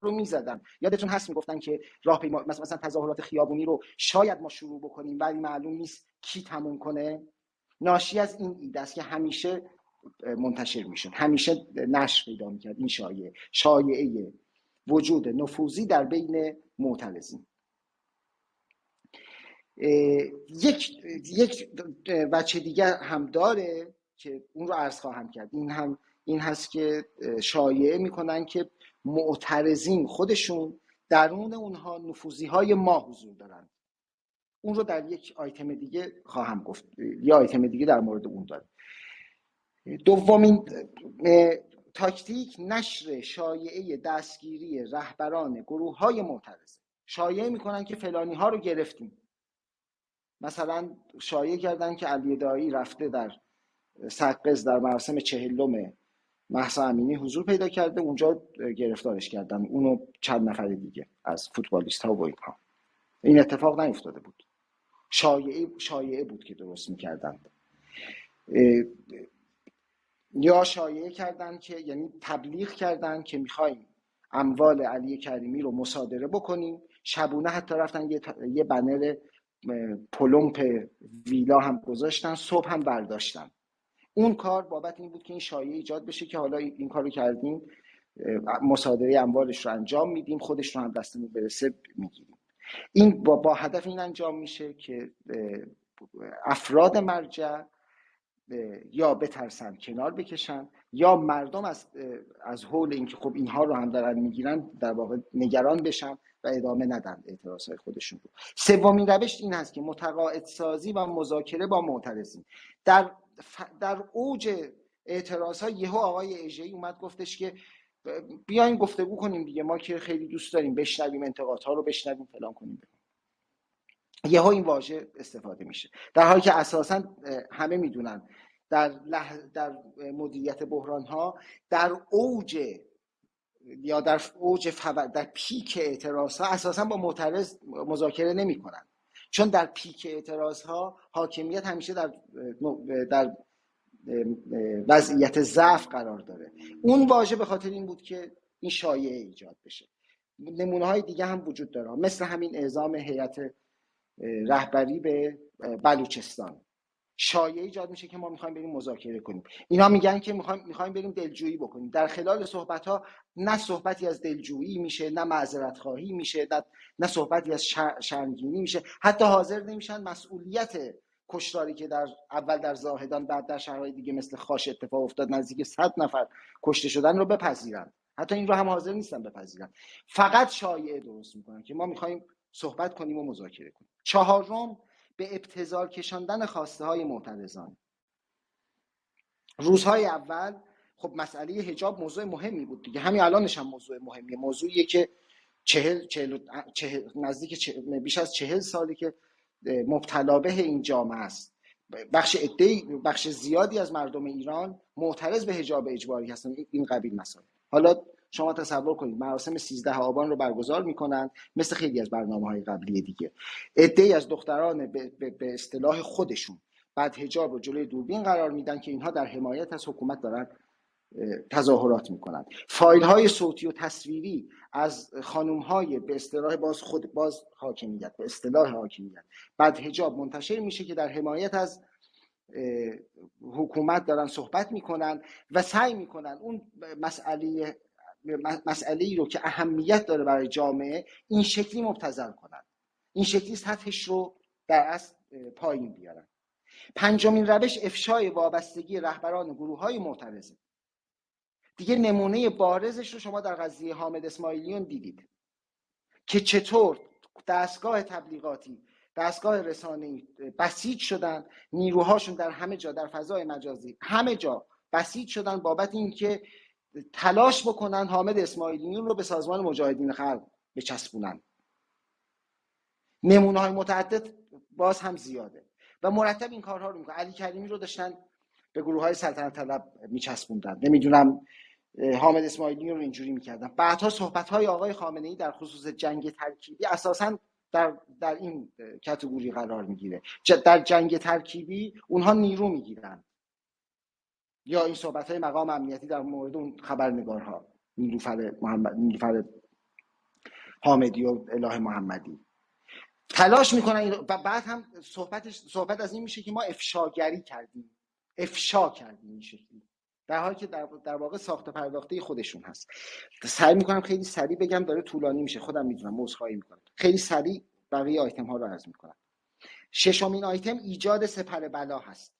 رو می‌زدن. یادتون هست می‌گفتن که راه پیما مثلا تظاهرات خیابونی رو شاید ما شروع بکنیم ولی معلوم نیست کی تموم کنه. ناشی از این ایده است که همیشه منتشر می‌شد. همیشه نشر پیدا می‌کرد این شایعه. شایعه وجود نفوذی در بین معترضین. یک یک بچه دیگر هم داره که اون رو عرض خواهم کرد. این هم این هست که شایعه می‌کنن که معترضین خودشون درون اونها نفوزی های ما حضور دارن. اون رو در یک آیتم دیگه خواهم گفت. یا آیتم دیگه در مورد اون داره. دومین تاکتیک نشر شایعه دستگیری رهبران گروه های معترضه. شایعه می‌کنن که فلانی ها رو گرفتیم. مثلا شایعه کردن که علی دایی رفته در سقز در مراسم چهلم محسا امینی حضور پیدا کرده اونجا گرفتارش کردن. اونو چند نفر دیگه از فوتبالیست ها و اینها. این اتفاق نیفتاده بود. شایعه شایعه بود که درست می‌کردند یا شایعه کردن که یعنی تبلیغ کردن که می‌خوایم اموال علی کریمی رو مصادره بکنیم. شبونه حتی رفتن یه بنر پلمپ ویلا هم گذاشتن صبح هم برداشتن. اون کار بابت این بود که این شایعه ایجاد بشه که حالا این کارو کردیم مصادره اموالش رو انجام میدیم خودش رو هم دستمون برسه می‌گیریم. این با, با هدف این انجام میشه که افراد مرجع یا بترسن کنار بکشن یا مردم از از حول اینکه خب اینها رو هم دارن می‌گیرن در واقع نگران بشن. و ادامه ندن اعتراض های خودشون رو. سومین روش این هست که متقاعد سازی و مذاکره با معترضین. در در اوج اعتراض ها یهو آقای ایجی اومد گفتش که بیاین گفتگو کنیم دیگه ما که خیلی دوست داریم بشنویم انتقادها رو بشنویم فلان کنیم. یهو این واژه استفاده میشه. در حالی که اساسا همه می‌دونن در لح... در مدیریت بحران ها در اوج یا در اوج فو... در پیک اعتراض ها اساسا با معترض مذاکره نمی‌کنن چون در پیک اعتراض ها حاکمیت همیشه در در وضعیت ضعف قرار داره. اون واژه به خاطر این بود که این شایعه ایجاد بشه. نمونه های دیگه هم وجود داره. مثل همین اعزام هیئت رهبری به بلوچستان. شایعه ایجاد میشه که ما می‌خوایم بریم مذاکره کنیم. اینا میگن که می‌خوایم می‌خوایم بریم دلجویی بکنیم. در خلال صحبت ها نه صحبتی از دلجویی میشه نه معذرت خواهی میشه نه, نه صحبتی از شرمگینی میشه. حتی حاضر نمیشن مسئولیت کشتاری که در اول در زاهدان بعد در شهرهای دیگه مثل خاش اتفاق افتاد نزدیک 100 نفر کشته شدن رو بپذیرن. حتی این رو هم حاضر نیستن بپذیرن. فقط شایعه درست می‌کنن که ما می‌خوایم صحبت کنیم و مذاکره کنیم. چهارم به ابتزال کشاندن خواسته های معترضان. روزهای اول خب مسئله هجاب موضوع مهمی بود دیگه. همین الانش هم موضوع مهمیه. موضوعیه که چهل, چهل, چهل نزدیک بیش از چهل سالی که مبتلا به این جامعه است. بخش عده بخش زیادی از مردم ایران معترض به هجاب اجباری هستن. این قبیل مسائل. حالا شما تصور کنید مراسم 13 آبان رو برگزار می‌کنن مثل خیلی از برنامه های قبلی دیگه. عده از دختران به اصطلاح خودشون. بعد هجاب و جلوی دوربین قرار میدن که اینها در حمایت از حکومت دارن تظاهرات می‌کنن. فایل های صوتی و تصویری از خانم های به اصطلاح باز خود باز حاکمیت به اصطلاح حاکمیت. بعد هجاب منتشر میشه که در حمایت از حکومت دارن صحبت می‌کنن و سعی می‌کنن اون مسئله مسئله ای رو که اهمیت داره برای جامعه این شکلی مبتذل کنن. این شکلی سطحش رو در اصل پایین بیارن. پنجمین روش افشای وابستگی رهبران گروه های معترضه. دیگه نمونه بارزش رو شما در قضیه حامد اسماعیلیون دیدید. که چطور دستگاه تبلیغاتی دستگاه رسانه‌ای بسیج شدن نیروهاشون در همه جا در فضای مجازی همه جا بسیج شدن بابت اینکه تلاش بکنن حامد اسماعیلیون رو به سازمان مجاهدین خلق بچسبونن. نمونه های متعدد باز هم زیاده. و مرتب این کارها رو می‌کنن. علی کریمی رو داشتن به گروه های سلطنت طلب میچسبوندن. نمی‌دونم حامد اسماعیلی رو اینجوری می‌کردن. بعدها صحبت های آقای خامنه ای در خصوص جنگ ترکیبی اساسا در, در این کتگوری قرار می‌گیره. در جنگ ترکیبی اونها نیرو می‌گیرن. یا این صحبت های مقام امنیتی در مورد اون خبرنگارها نیلوفر محمد نیلوفر حامدی و اله محمدی. تلاش می‌کنن و بعد هم صحبتش صحبت از این میشه که ما افشاگری کردیم. افشا کردیم این شکلی. در حالی که در, در واقع ساخت پرداخته خودشون هست. سعی می‌کنم خیلی سریع بگم داره طولانی میشه. خودم می‌دونم عذرخواهی می‌کنم. خیلی سریع بقیه آیتم ها رو عرض می‌کنم. ششمین آیتم ایجاد سپر بلا هست.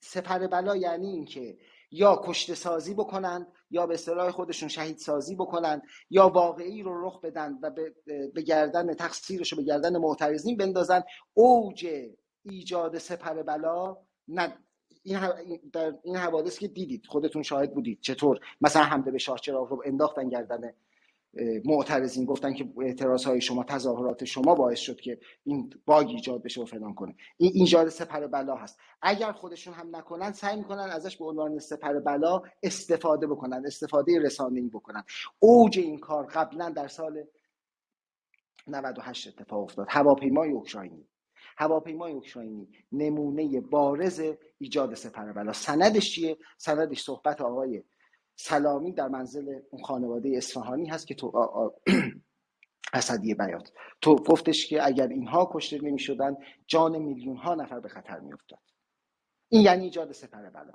سپر بلا یعنی اینکه یا کشته سازی بکنند یا به اصطلاح خودشون شهید سازی بکنند یا واقعی رو رخ بدن و به گردن تقصیرش رو به گردن معترضین بندازن اوج ایجاد سپر بلا نه. این در این حوادث که دیدید خودتون شاهد بودید چطور مثلا حمله به شاه چراغ رو انداختن گردن معترضین گفتن که اعتراض های شما تظاهرات شما باعث شد که این باگ ایجاد بشه و فلان کنه. این ایجاد سپر بلا هست. اگر خودشون هم نکنن سعی می‌کنن ازش به عنوان سپر بلا استفاده بکنن استفاده رسانه‌ای بکنن. اوج این کار قبلا در سال 98 اتفاق افتاد. هواپیمای اوکراینی. هواپیمای اوکراینی نمونه بارز ایجاد سپر بلا. سندش چیه؟ سندش صحبت آقای سلامی در منزل اون خانواده اصفهانی هست که تو [clears throat] اسدی بیات. تو گفتش که اگر اینها کشته نمی شدن جان میلیون ها نفر به خطر می افتاد این یعنی ایجاد سپر بلا.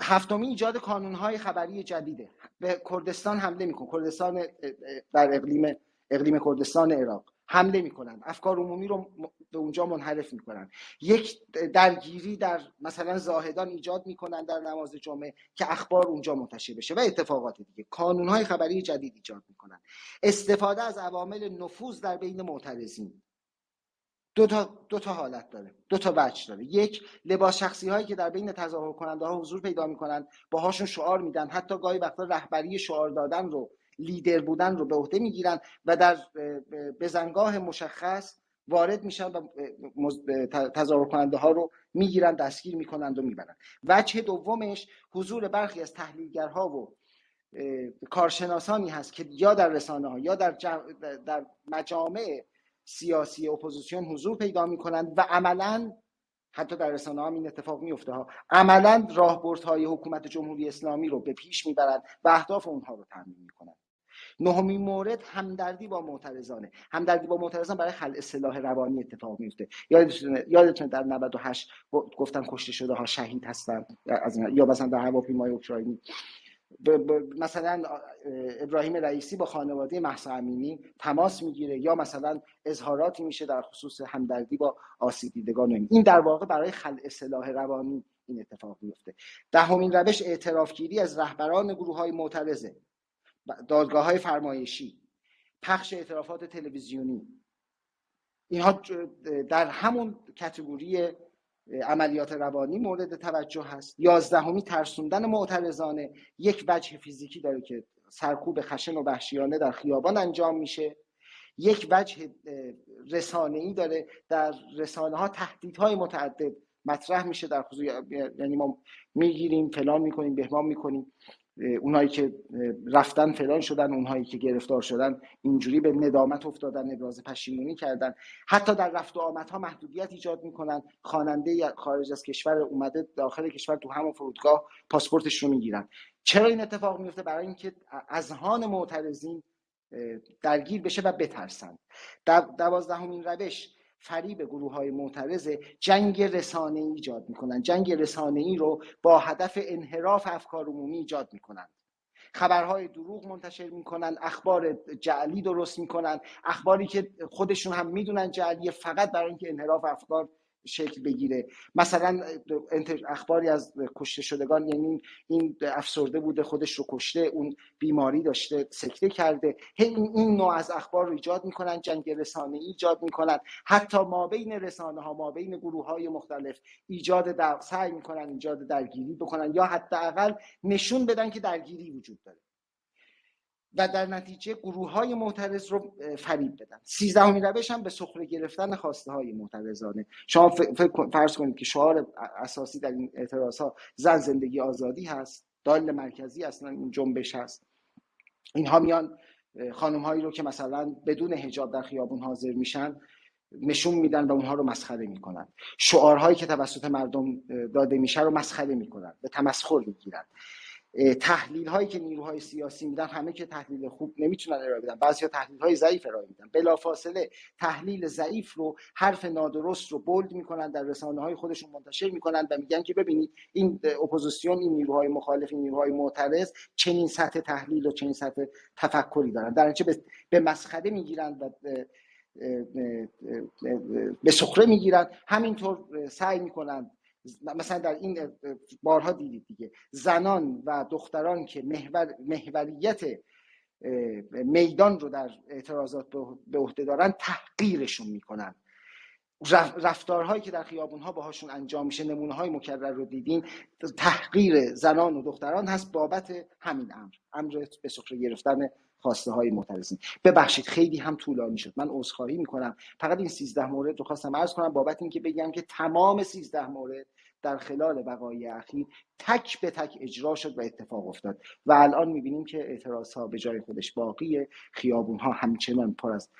هفتمی ایجاد کانون های خبری جدیده. به کردستان حمله میکن کردستان در اقلیم اقلیم کردستان عراق. حمله می‌کنن. افکار عمومی رو به اونجا منحرف می‌کنن. یک درگیری در مثلا زاهدان ایجاد می‌کنن در نماز جمعه که اخبار اونجا منتشر بشه و اتفاقات دیگه. های خبری جدید ایجاد می‌کنن. استفاده از عوامل نفوذ در بین معترضین. دو تا, دو تا حالت داره. دو تا وجه داره. یک لباس شخصی هایی که در بین تظاهر کننده ها حضور پیدا می‌کنن باهاشون شعار میدن. حتی گاهی وقتا رهبری شعار دادن رو لیدر بودن رو به عهده می‌گیرن و در بزنگاه مشخص وارد میشن و تظاهر کننده ها رو می‌گیرن دستگیر می‌کنند و می‌برن. وجه دومش حضور برخی از تحلیلگرها و کارشناسانی هست که یا در رسانه ها یا در, در مجامع سیاسی اپوزیسیون حضور پیدا می‌کنند و عملا حتی در رسانه هم این اتفاق میفته ها عملا راهبردهای حکومت جمهوری اسلامی رو به پیش می‌برند و اهداف اونها رو تعمین می‌کنند. نهمین مورد همدردی با معترضانه. همدردی با معترضان برای خلع سلاح روانی اتفاق میفته. یادتون یادتون در 98 گفتن کشته شده ها شهید هستن از یا مثلا در هواپیمای اوکراینی. مثلا ابراهیم رئیسی با خانواده محسا امینی تماس می‌گیره یا مثلا اظهاراتی میشه در خصوص همدردی با آسیب دیدگان این. در واقع برای خلع سلاح روانی این اتفاق میفته. دهمین روش اعترافگیری از رهبران گروه های معترضه. دادگاه های فرمایشی پخش اعترافات تلویزیونی. اینها در همون کتگوری عملیات روانی مورد توجه هست. یازدهمی ترسوندن معترضانه یک وجه فیزیکی داره که سرکوب خشن و وحشیانه در خیابان انجام میشه. یک وجه رسانه ای داره در رسانه ها تهدیدهای متعدد مطرح میشه در خصوص یعنی ما می‌گیریم فلان می‌کنیم بهمان می‌کنیم. اونایی که رفتن فلان شدن اونهایی که گرفتار شدن اینجوری به ندامت افتادن ابراز پشیمونی کردن. حتی در رفت و آمدها محدودیت ایجاد می‌کنن. خواننده خارج از کشور اومده داخل کشور تو همون فرودگاه پاسپورتش رو می‌گیرن. چرا این اتفاق میفته برای اینکه اذهان معترضین درگیر بشه و بترسن. دوازدهمین روش فریب گروه های معترض جنگ رسانه ای ایجاد می‌کنن جنگ رسانه ای رو با هدف انحراف افکار عمومی ایجاد می‌کنن خبرهای دروغ منتشر می‌کنن اخبار جعلی درست می‌کنن اخباری که خودشون هم می‌دونن جعلیه فقط برای اینکه انحراف افکار شکل بگیره. مثلا اخباری از کشته شدگان یعنی این افسرده بوده خودش رو کشته اون بیماری داشته سکته کرده. هی این نوع از اخبار رو ایجاد می‌کنن جنگ رسانه ایجاد می‌کنن. حتی ما بین رسانه ها ما بین گروه های مختلف ایجاد در... سعی می‌کنن ایجاد درگیری بکنن یا حداقل نشون بدن که درگیری وجود داره. و در نتیجه گروه های معترض رو فریب بدن. سیزدهمین روش هم به سخره گرفتن خواسته های معترضانه. شما فرض کنید که شعار اساسی در این اعتراض ها زن زندگی آزادی هست دال مرکزی اصلا این جنبش هست. اینها میان خانم هایی رو که مثلا بدون حجاب در خیابون حاضر میشن نشون میدن و اونها رو مسخره می‌کنن. شعارهایی که توسط مردم داده میشه رو مسخره می‌کنن به تمسخر می‌گیرن. تحلیل هایی که نیروهای سیاسی میدن همه که تحلیل خوب نمی‌تونن ارائه بدن. بعضی تحلیل های ضعیف ارائه میدن. بلافاصله تحلیل ضعیف رو حرف نادرست رو bold می‌کنن در رسانه های خودشون منتشر می‌کنن و میگن که ببینید این اپوزیسیون این نیروهای مخالف این نیروهای معترض چنین سطح تحلیل و چنین سطح تفکری دارن. در به مسخره می‌گیرن و به سخره می‌گیرن. همینطور سعی می‌کنن مثلا در این بارها دیدید دیگه. زنان و دختران که محور، محوریت میدان رو در اعتراضات به عهده دارن تحقیرشون می‌کنن. رفتارهایی که در خیابون ها باهاشون انجام میشه نمونه های مکرر رو دیدین تحقیر زنان و دختران هست بابت همین امر. امر به سخره گرفتن خواسته های معترضین ببخشید خیلی هم طولانی شد. من عذرخواهی می‌کنم. فقط این 13 مورد رو خواستم عرض کنم بابت اینکه بگم که تمام 13 مورد در خلال وقایع اخیر تک به تک اجرا شد و اتفاق افتاد. و الان می‌بینیم که اعتراض ها به جای خودش باقیه خیابون ها همچنان پر از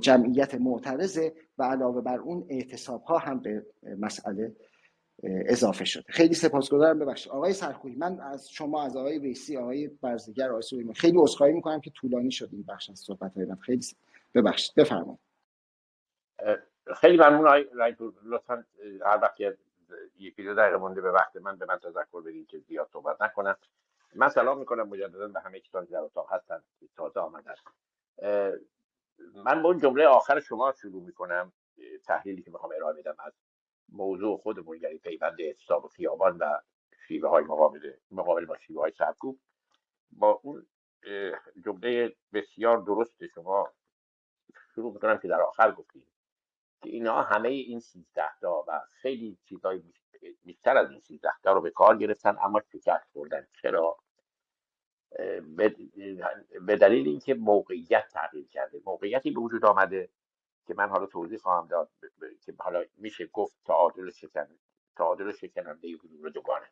جمعیت معترضه و علاوه بر اون اعتصاب ها هم به مسئله اضافه شده. خیلی سپاسگزارم. ببخشید. آقای سرخوی من از شما از آقای ویسی آقای برزگر آقای سویمان خیلی عذرخواهی می‌کنم که طولانی شد این بخش از صحبت های من. خیلی ببخشید. بفرمایید. خیلی ممنون آقای رایپور لطفا هر وقت یکی دو دقیقه مونده به وقت من به من تذکر بدین که زیاد صحبت نکنم. من سلام می‌کنم مجددا به همه کسانی در اتاق هستن که تازه آمدن. من با اون جمله آخر شما شروع می‌کنم تحلیلی که می‌خوام ارائه بدم از موضوع خودمون یعنی پیوند اعتصاب خیابان و شیوه های مقابل مقابل با شیوه های سرکوب. با اون جمله بسیار درست شما شروع می‌کنم که در آخر گفتیم که اینا همه این سیزده تا و خیلی چیزای بیشتر از این سیزده تا رو به کار گرفتن اما شکست بردن چرا؟ به دلیل اینکه موقعیت تغییر کرده. موقعیتی به وجود آمده که من حالا توضیح خواهم داد که حالا میشه گفت تعادل شکن تعادل شکننده حضور دوگانه.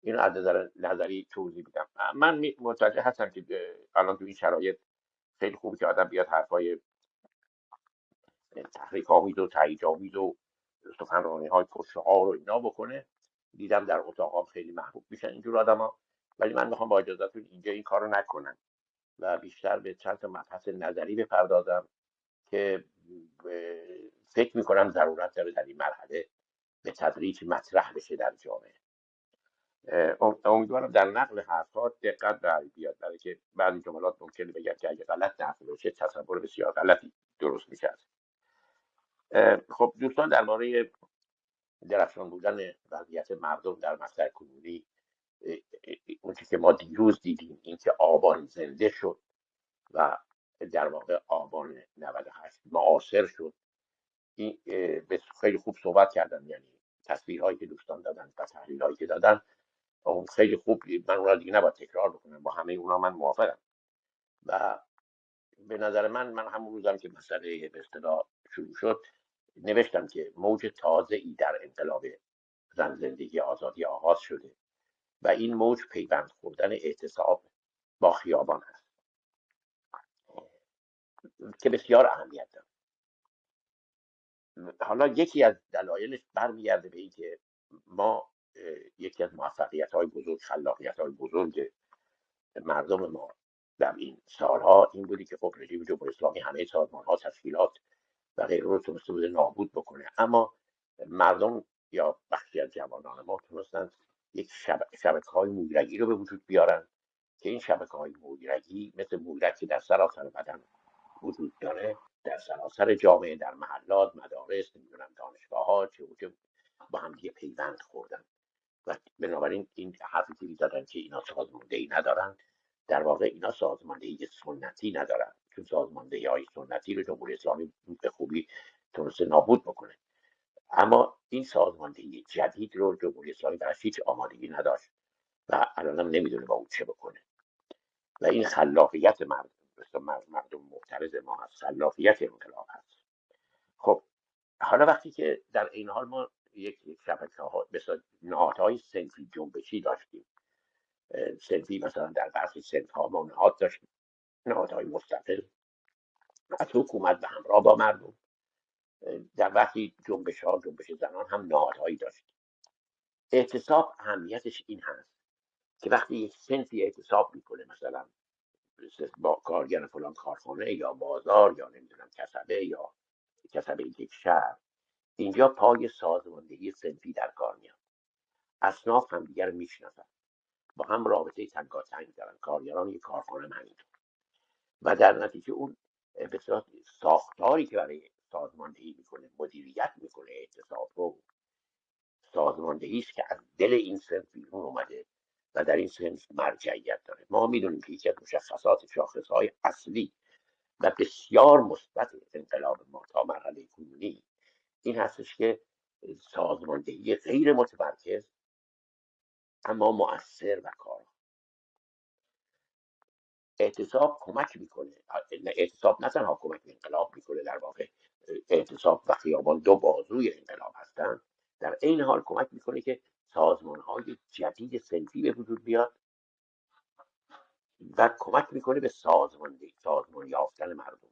اینو از نظر نظری توضیح میدم. من متوجه هستم که الان تو این شرایط خیلی خوبه که آدم بیاد حرفای تحریک آمید و تایید آمید و سخنرانی های پرشعار رو اینا بکنه دیدم در اتاقام خیلی محبوب میشن اینجور ها ولی من می‌خوام با اجازهتون اینجا این کار رو نکنم و بیشتر به چند تا مبحث نظری بپردازم که فکر می‌کنم ضرورت داره در این مرحله به تدریج مطرح بشه در جامعه. امیدوارم در نقل حرفها دقت در بیاد. برای که بعضی جملات ممکنه بگم که اگه غلط نقل بشه تصور بسیار غلطی درست میشه خب دوستان درباره درخشان بودن وضعیت مردم در مسئله کنونی اون که ما دیروز دیدیم اینکه آبان زنده شد و در واقع آبان 98 معاصر شد. این خیلی خوب صحبت کردن یعنی تصویرهایی که دوستان دادن و تحلیل هایی که دادن. خیلی خوب. من اونا دیگه نباید تکرار بکنم با همه اونا من موافقم. و به نظر من من همون روزم که مسئله به اصطلاح شروع شد نوشتم که موج تازه ای در انقلاب زن زندگی آزادی آغاز شده و این موج پیوند خوردن اعتصاب با خیابان هست که بسیار اهمیت داره. حالا یکی از دلایلش برمیگرده به اینکه ما یکی از موفقیت های بزرگ خلاقیت های بزرگ مردم ما در این سالها این بودی که خب رژیم جمهوری اسلامی همه سازمان ها تشکیلات و غیره رو تونسته بوده نابود بکنه. اما مردم یا بخشی از جوانان ما تونستن یک شبکه های رو به وجود بیارن که این شبکه های مودرگی مثل مودرک که در سراسر بدن وجود داره در سراسر جامعه در محلات مدارس نمی‌دونم دانشگاه ها چه با هم دیگه پیوند خوردن. و بنابراین این حرفی که زدن که اینا سازماندهی ندارن در واقع اینا سازماندهی سنتی ندارن. چون سازماندهی های سنتی رو جمهوری اسلامی به خوبی تونسته نابود بکنه. اما این سازماندهی جدید رو جمهوری اسلامی براش هیچ آمادگی نداشت و الانم نمی‌دونه با اون چه بکنه. و این خلاقیت مردم مردم معترض ما هست خلاقیت انقلاب هست. خب حالا وقتی که در این حال ما یک شبکه ها مثل نهادهای سنفی جنبشی داشتیم. سنفی مثلا در برخی سنف ها ما نهاد داشتیم. نهادهای مستقل. از حکومت به همراه با مردم. در وقتی جنبش ها جنبش زنان هم نهادهایی داشت اعتصاب اهمیتش این هست که وقتی یک سنفی اعتصاب می‌کنه مثلا با کارگر فلان کارخانه یا بازار یا نمی‌دونم کسبه یا کسبه یک شهر اینجا پای سازماندهی سنفی در کار میاد. اصناف هم دیگر می‌شناسن. با هم رابطه تنگاتنگ دارن. کارگران یک کارخانه همینطور و در نتیجه اون بسیار ساختاری که برای سازماندهی می‌کنه مدیریت می‌کنه اعتصاب رو سازماندهی است که از دل این سنف بیرون اومده. و در این سنف مرجعیت داره. ما می‌دونیم که یکی از مشخصات شاخص های اصلی و بسیار مثبت انقلاب ما تا مرحله کنونی این هستش که سازماندهی غیر متمرکز اما مؤثر و کار اعتصاب کمک می‌کنه. اعتصاب نه تنها کمک انقلاب می‌کنه در واقع اعتصاب و خیابان دو بازوی انقلاب هستند در این حال کمک می‌کنه که سازمان های جدید سنفی به وجود بیاد و کمک می‌کنه به سازمان سازمان یافتن مردم.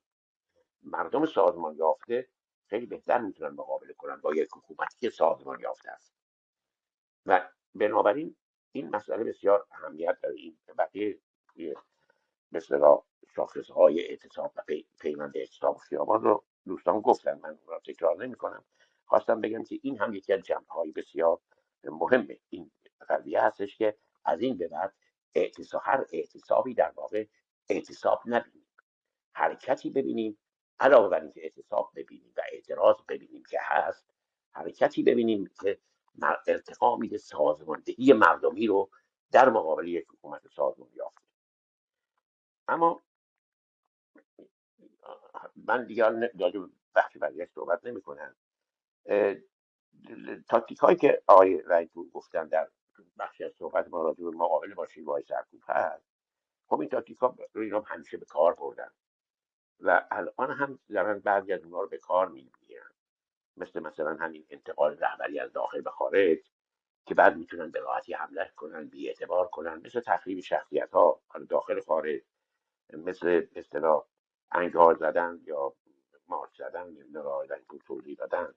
مردم سازمان یافته خیلی بهتر می‌تونن مقابله کنن با یک حکومتی که سازمان یافته است. و بنابراین این مسئله بسیار اهمیت داره. این بقیه مثل شاخص های اعتصاب و پیوند اعتصاب خیابان رو دوستان گفتن. من را تکرار نمی کنم خواستم بگم که این هم یکی از جمعه های بسیار مهمه این قضیه هستش که از این به بعد اعتصاب هر اعتصابی در واقع اعتصاب نبینیم. حرکتی ببینیم علاوه بر اینکه اعتصاب ببینیم و اعتراض ببینیم که هست حرکتی ببینیم که ارتقا میده سازماندهی مردمی رو در مقابل یک حکومت سازمان یافته. اما من دیگر راجع بخش بعدیش صحبت نمی کنم تاکتیک هایی که آقای رایتون گفتن در بخشی از صحبت ما راجع به مقابله با شیوه سرکوب هست خب این تاکتیک ها رو همیشه به کار بردن و الان هم دارن بعضی از اونها رو به کار می‌گیرن مثل مثلا همین انتقال رهبری از داخل به خارج که بعد می‌تونن به راحتی حمله کنن بی اعتبار کنن مثل تخریب شخصیت ها داخل خارج مثل اصطلاح انگار زدن یا مارچ زدن یا توضیح دادن.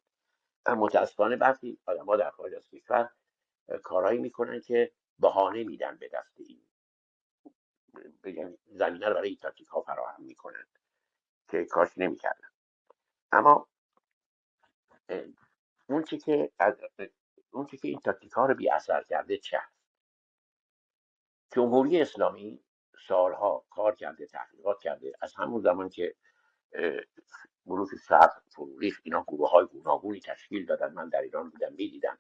متاسفانه برخی آدم در خارج از کشور کارهایی می‌کنن که بهانه میدن به دست این زمینه رو برای این تاکتیک ها فراهم می‌کنن که کاش نمی‌کردن. اما اون چی که اون چی که این تاکتیک ها رو بی اثر کرده چه جمهوری اسلامی سالها کار کرده تحقیقات کرده از همون زمان که بلوک شرق فروریخ اینا گروه های گوناگونی تشکیل دادن. من در ایران بودم می‌دیدم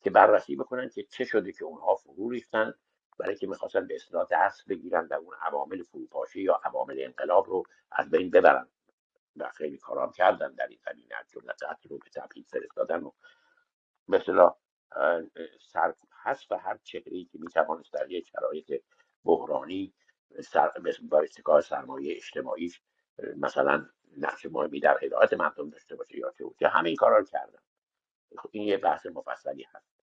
که بررسی بکنن که چه شده که اونها فرو ریختن برای که می‌خواستن به اصطلاح دست بگیرن و اون عوامل فروپاشی یا عوامل انقلاب رو از بین ببرن. و خیلی کارام کردن در این زمینه. از جمله رو به تبعید فرستادن و مثلا سر حذف هر چهره که می‌توانست در یک شرایط بحرانی سر اتکار سرمایه اجتماعیش مثلا نقش مهمی در هدایت مردم داشته باشه یا چه همه این کارا رو کردن. خب این یه بحث مفصلی هست.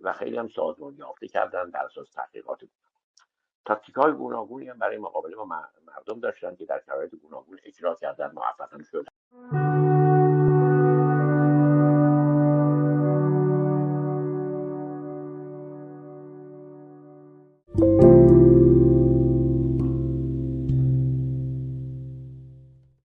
و خیلی هم سازمان یافته کردن بر اساس تحقیقات تاکتیک های گوناگونی هم برای مقابله با مردم داشتن که در شرایط گوناگون اجرا کردن موفق شدن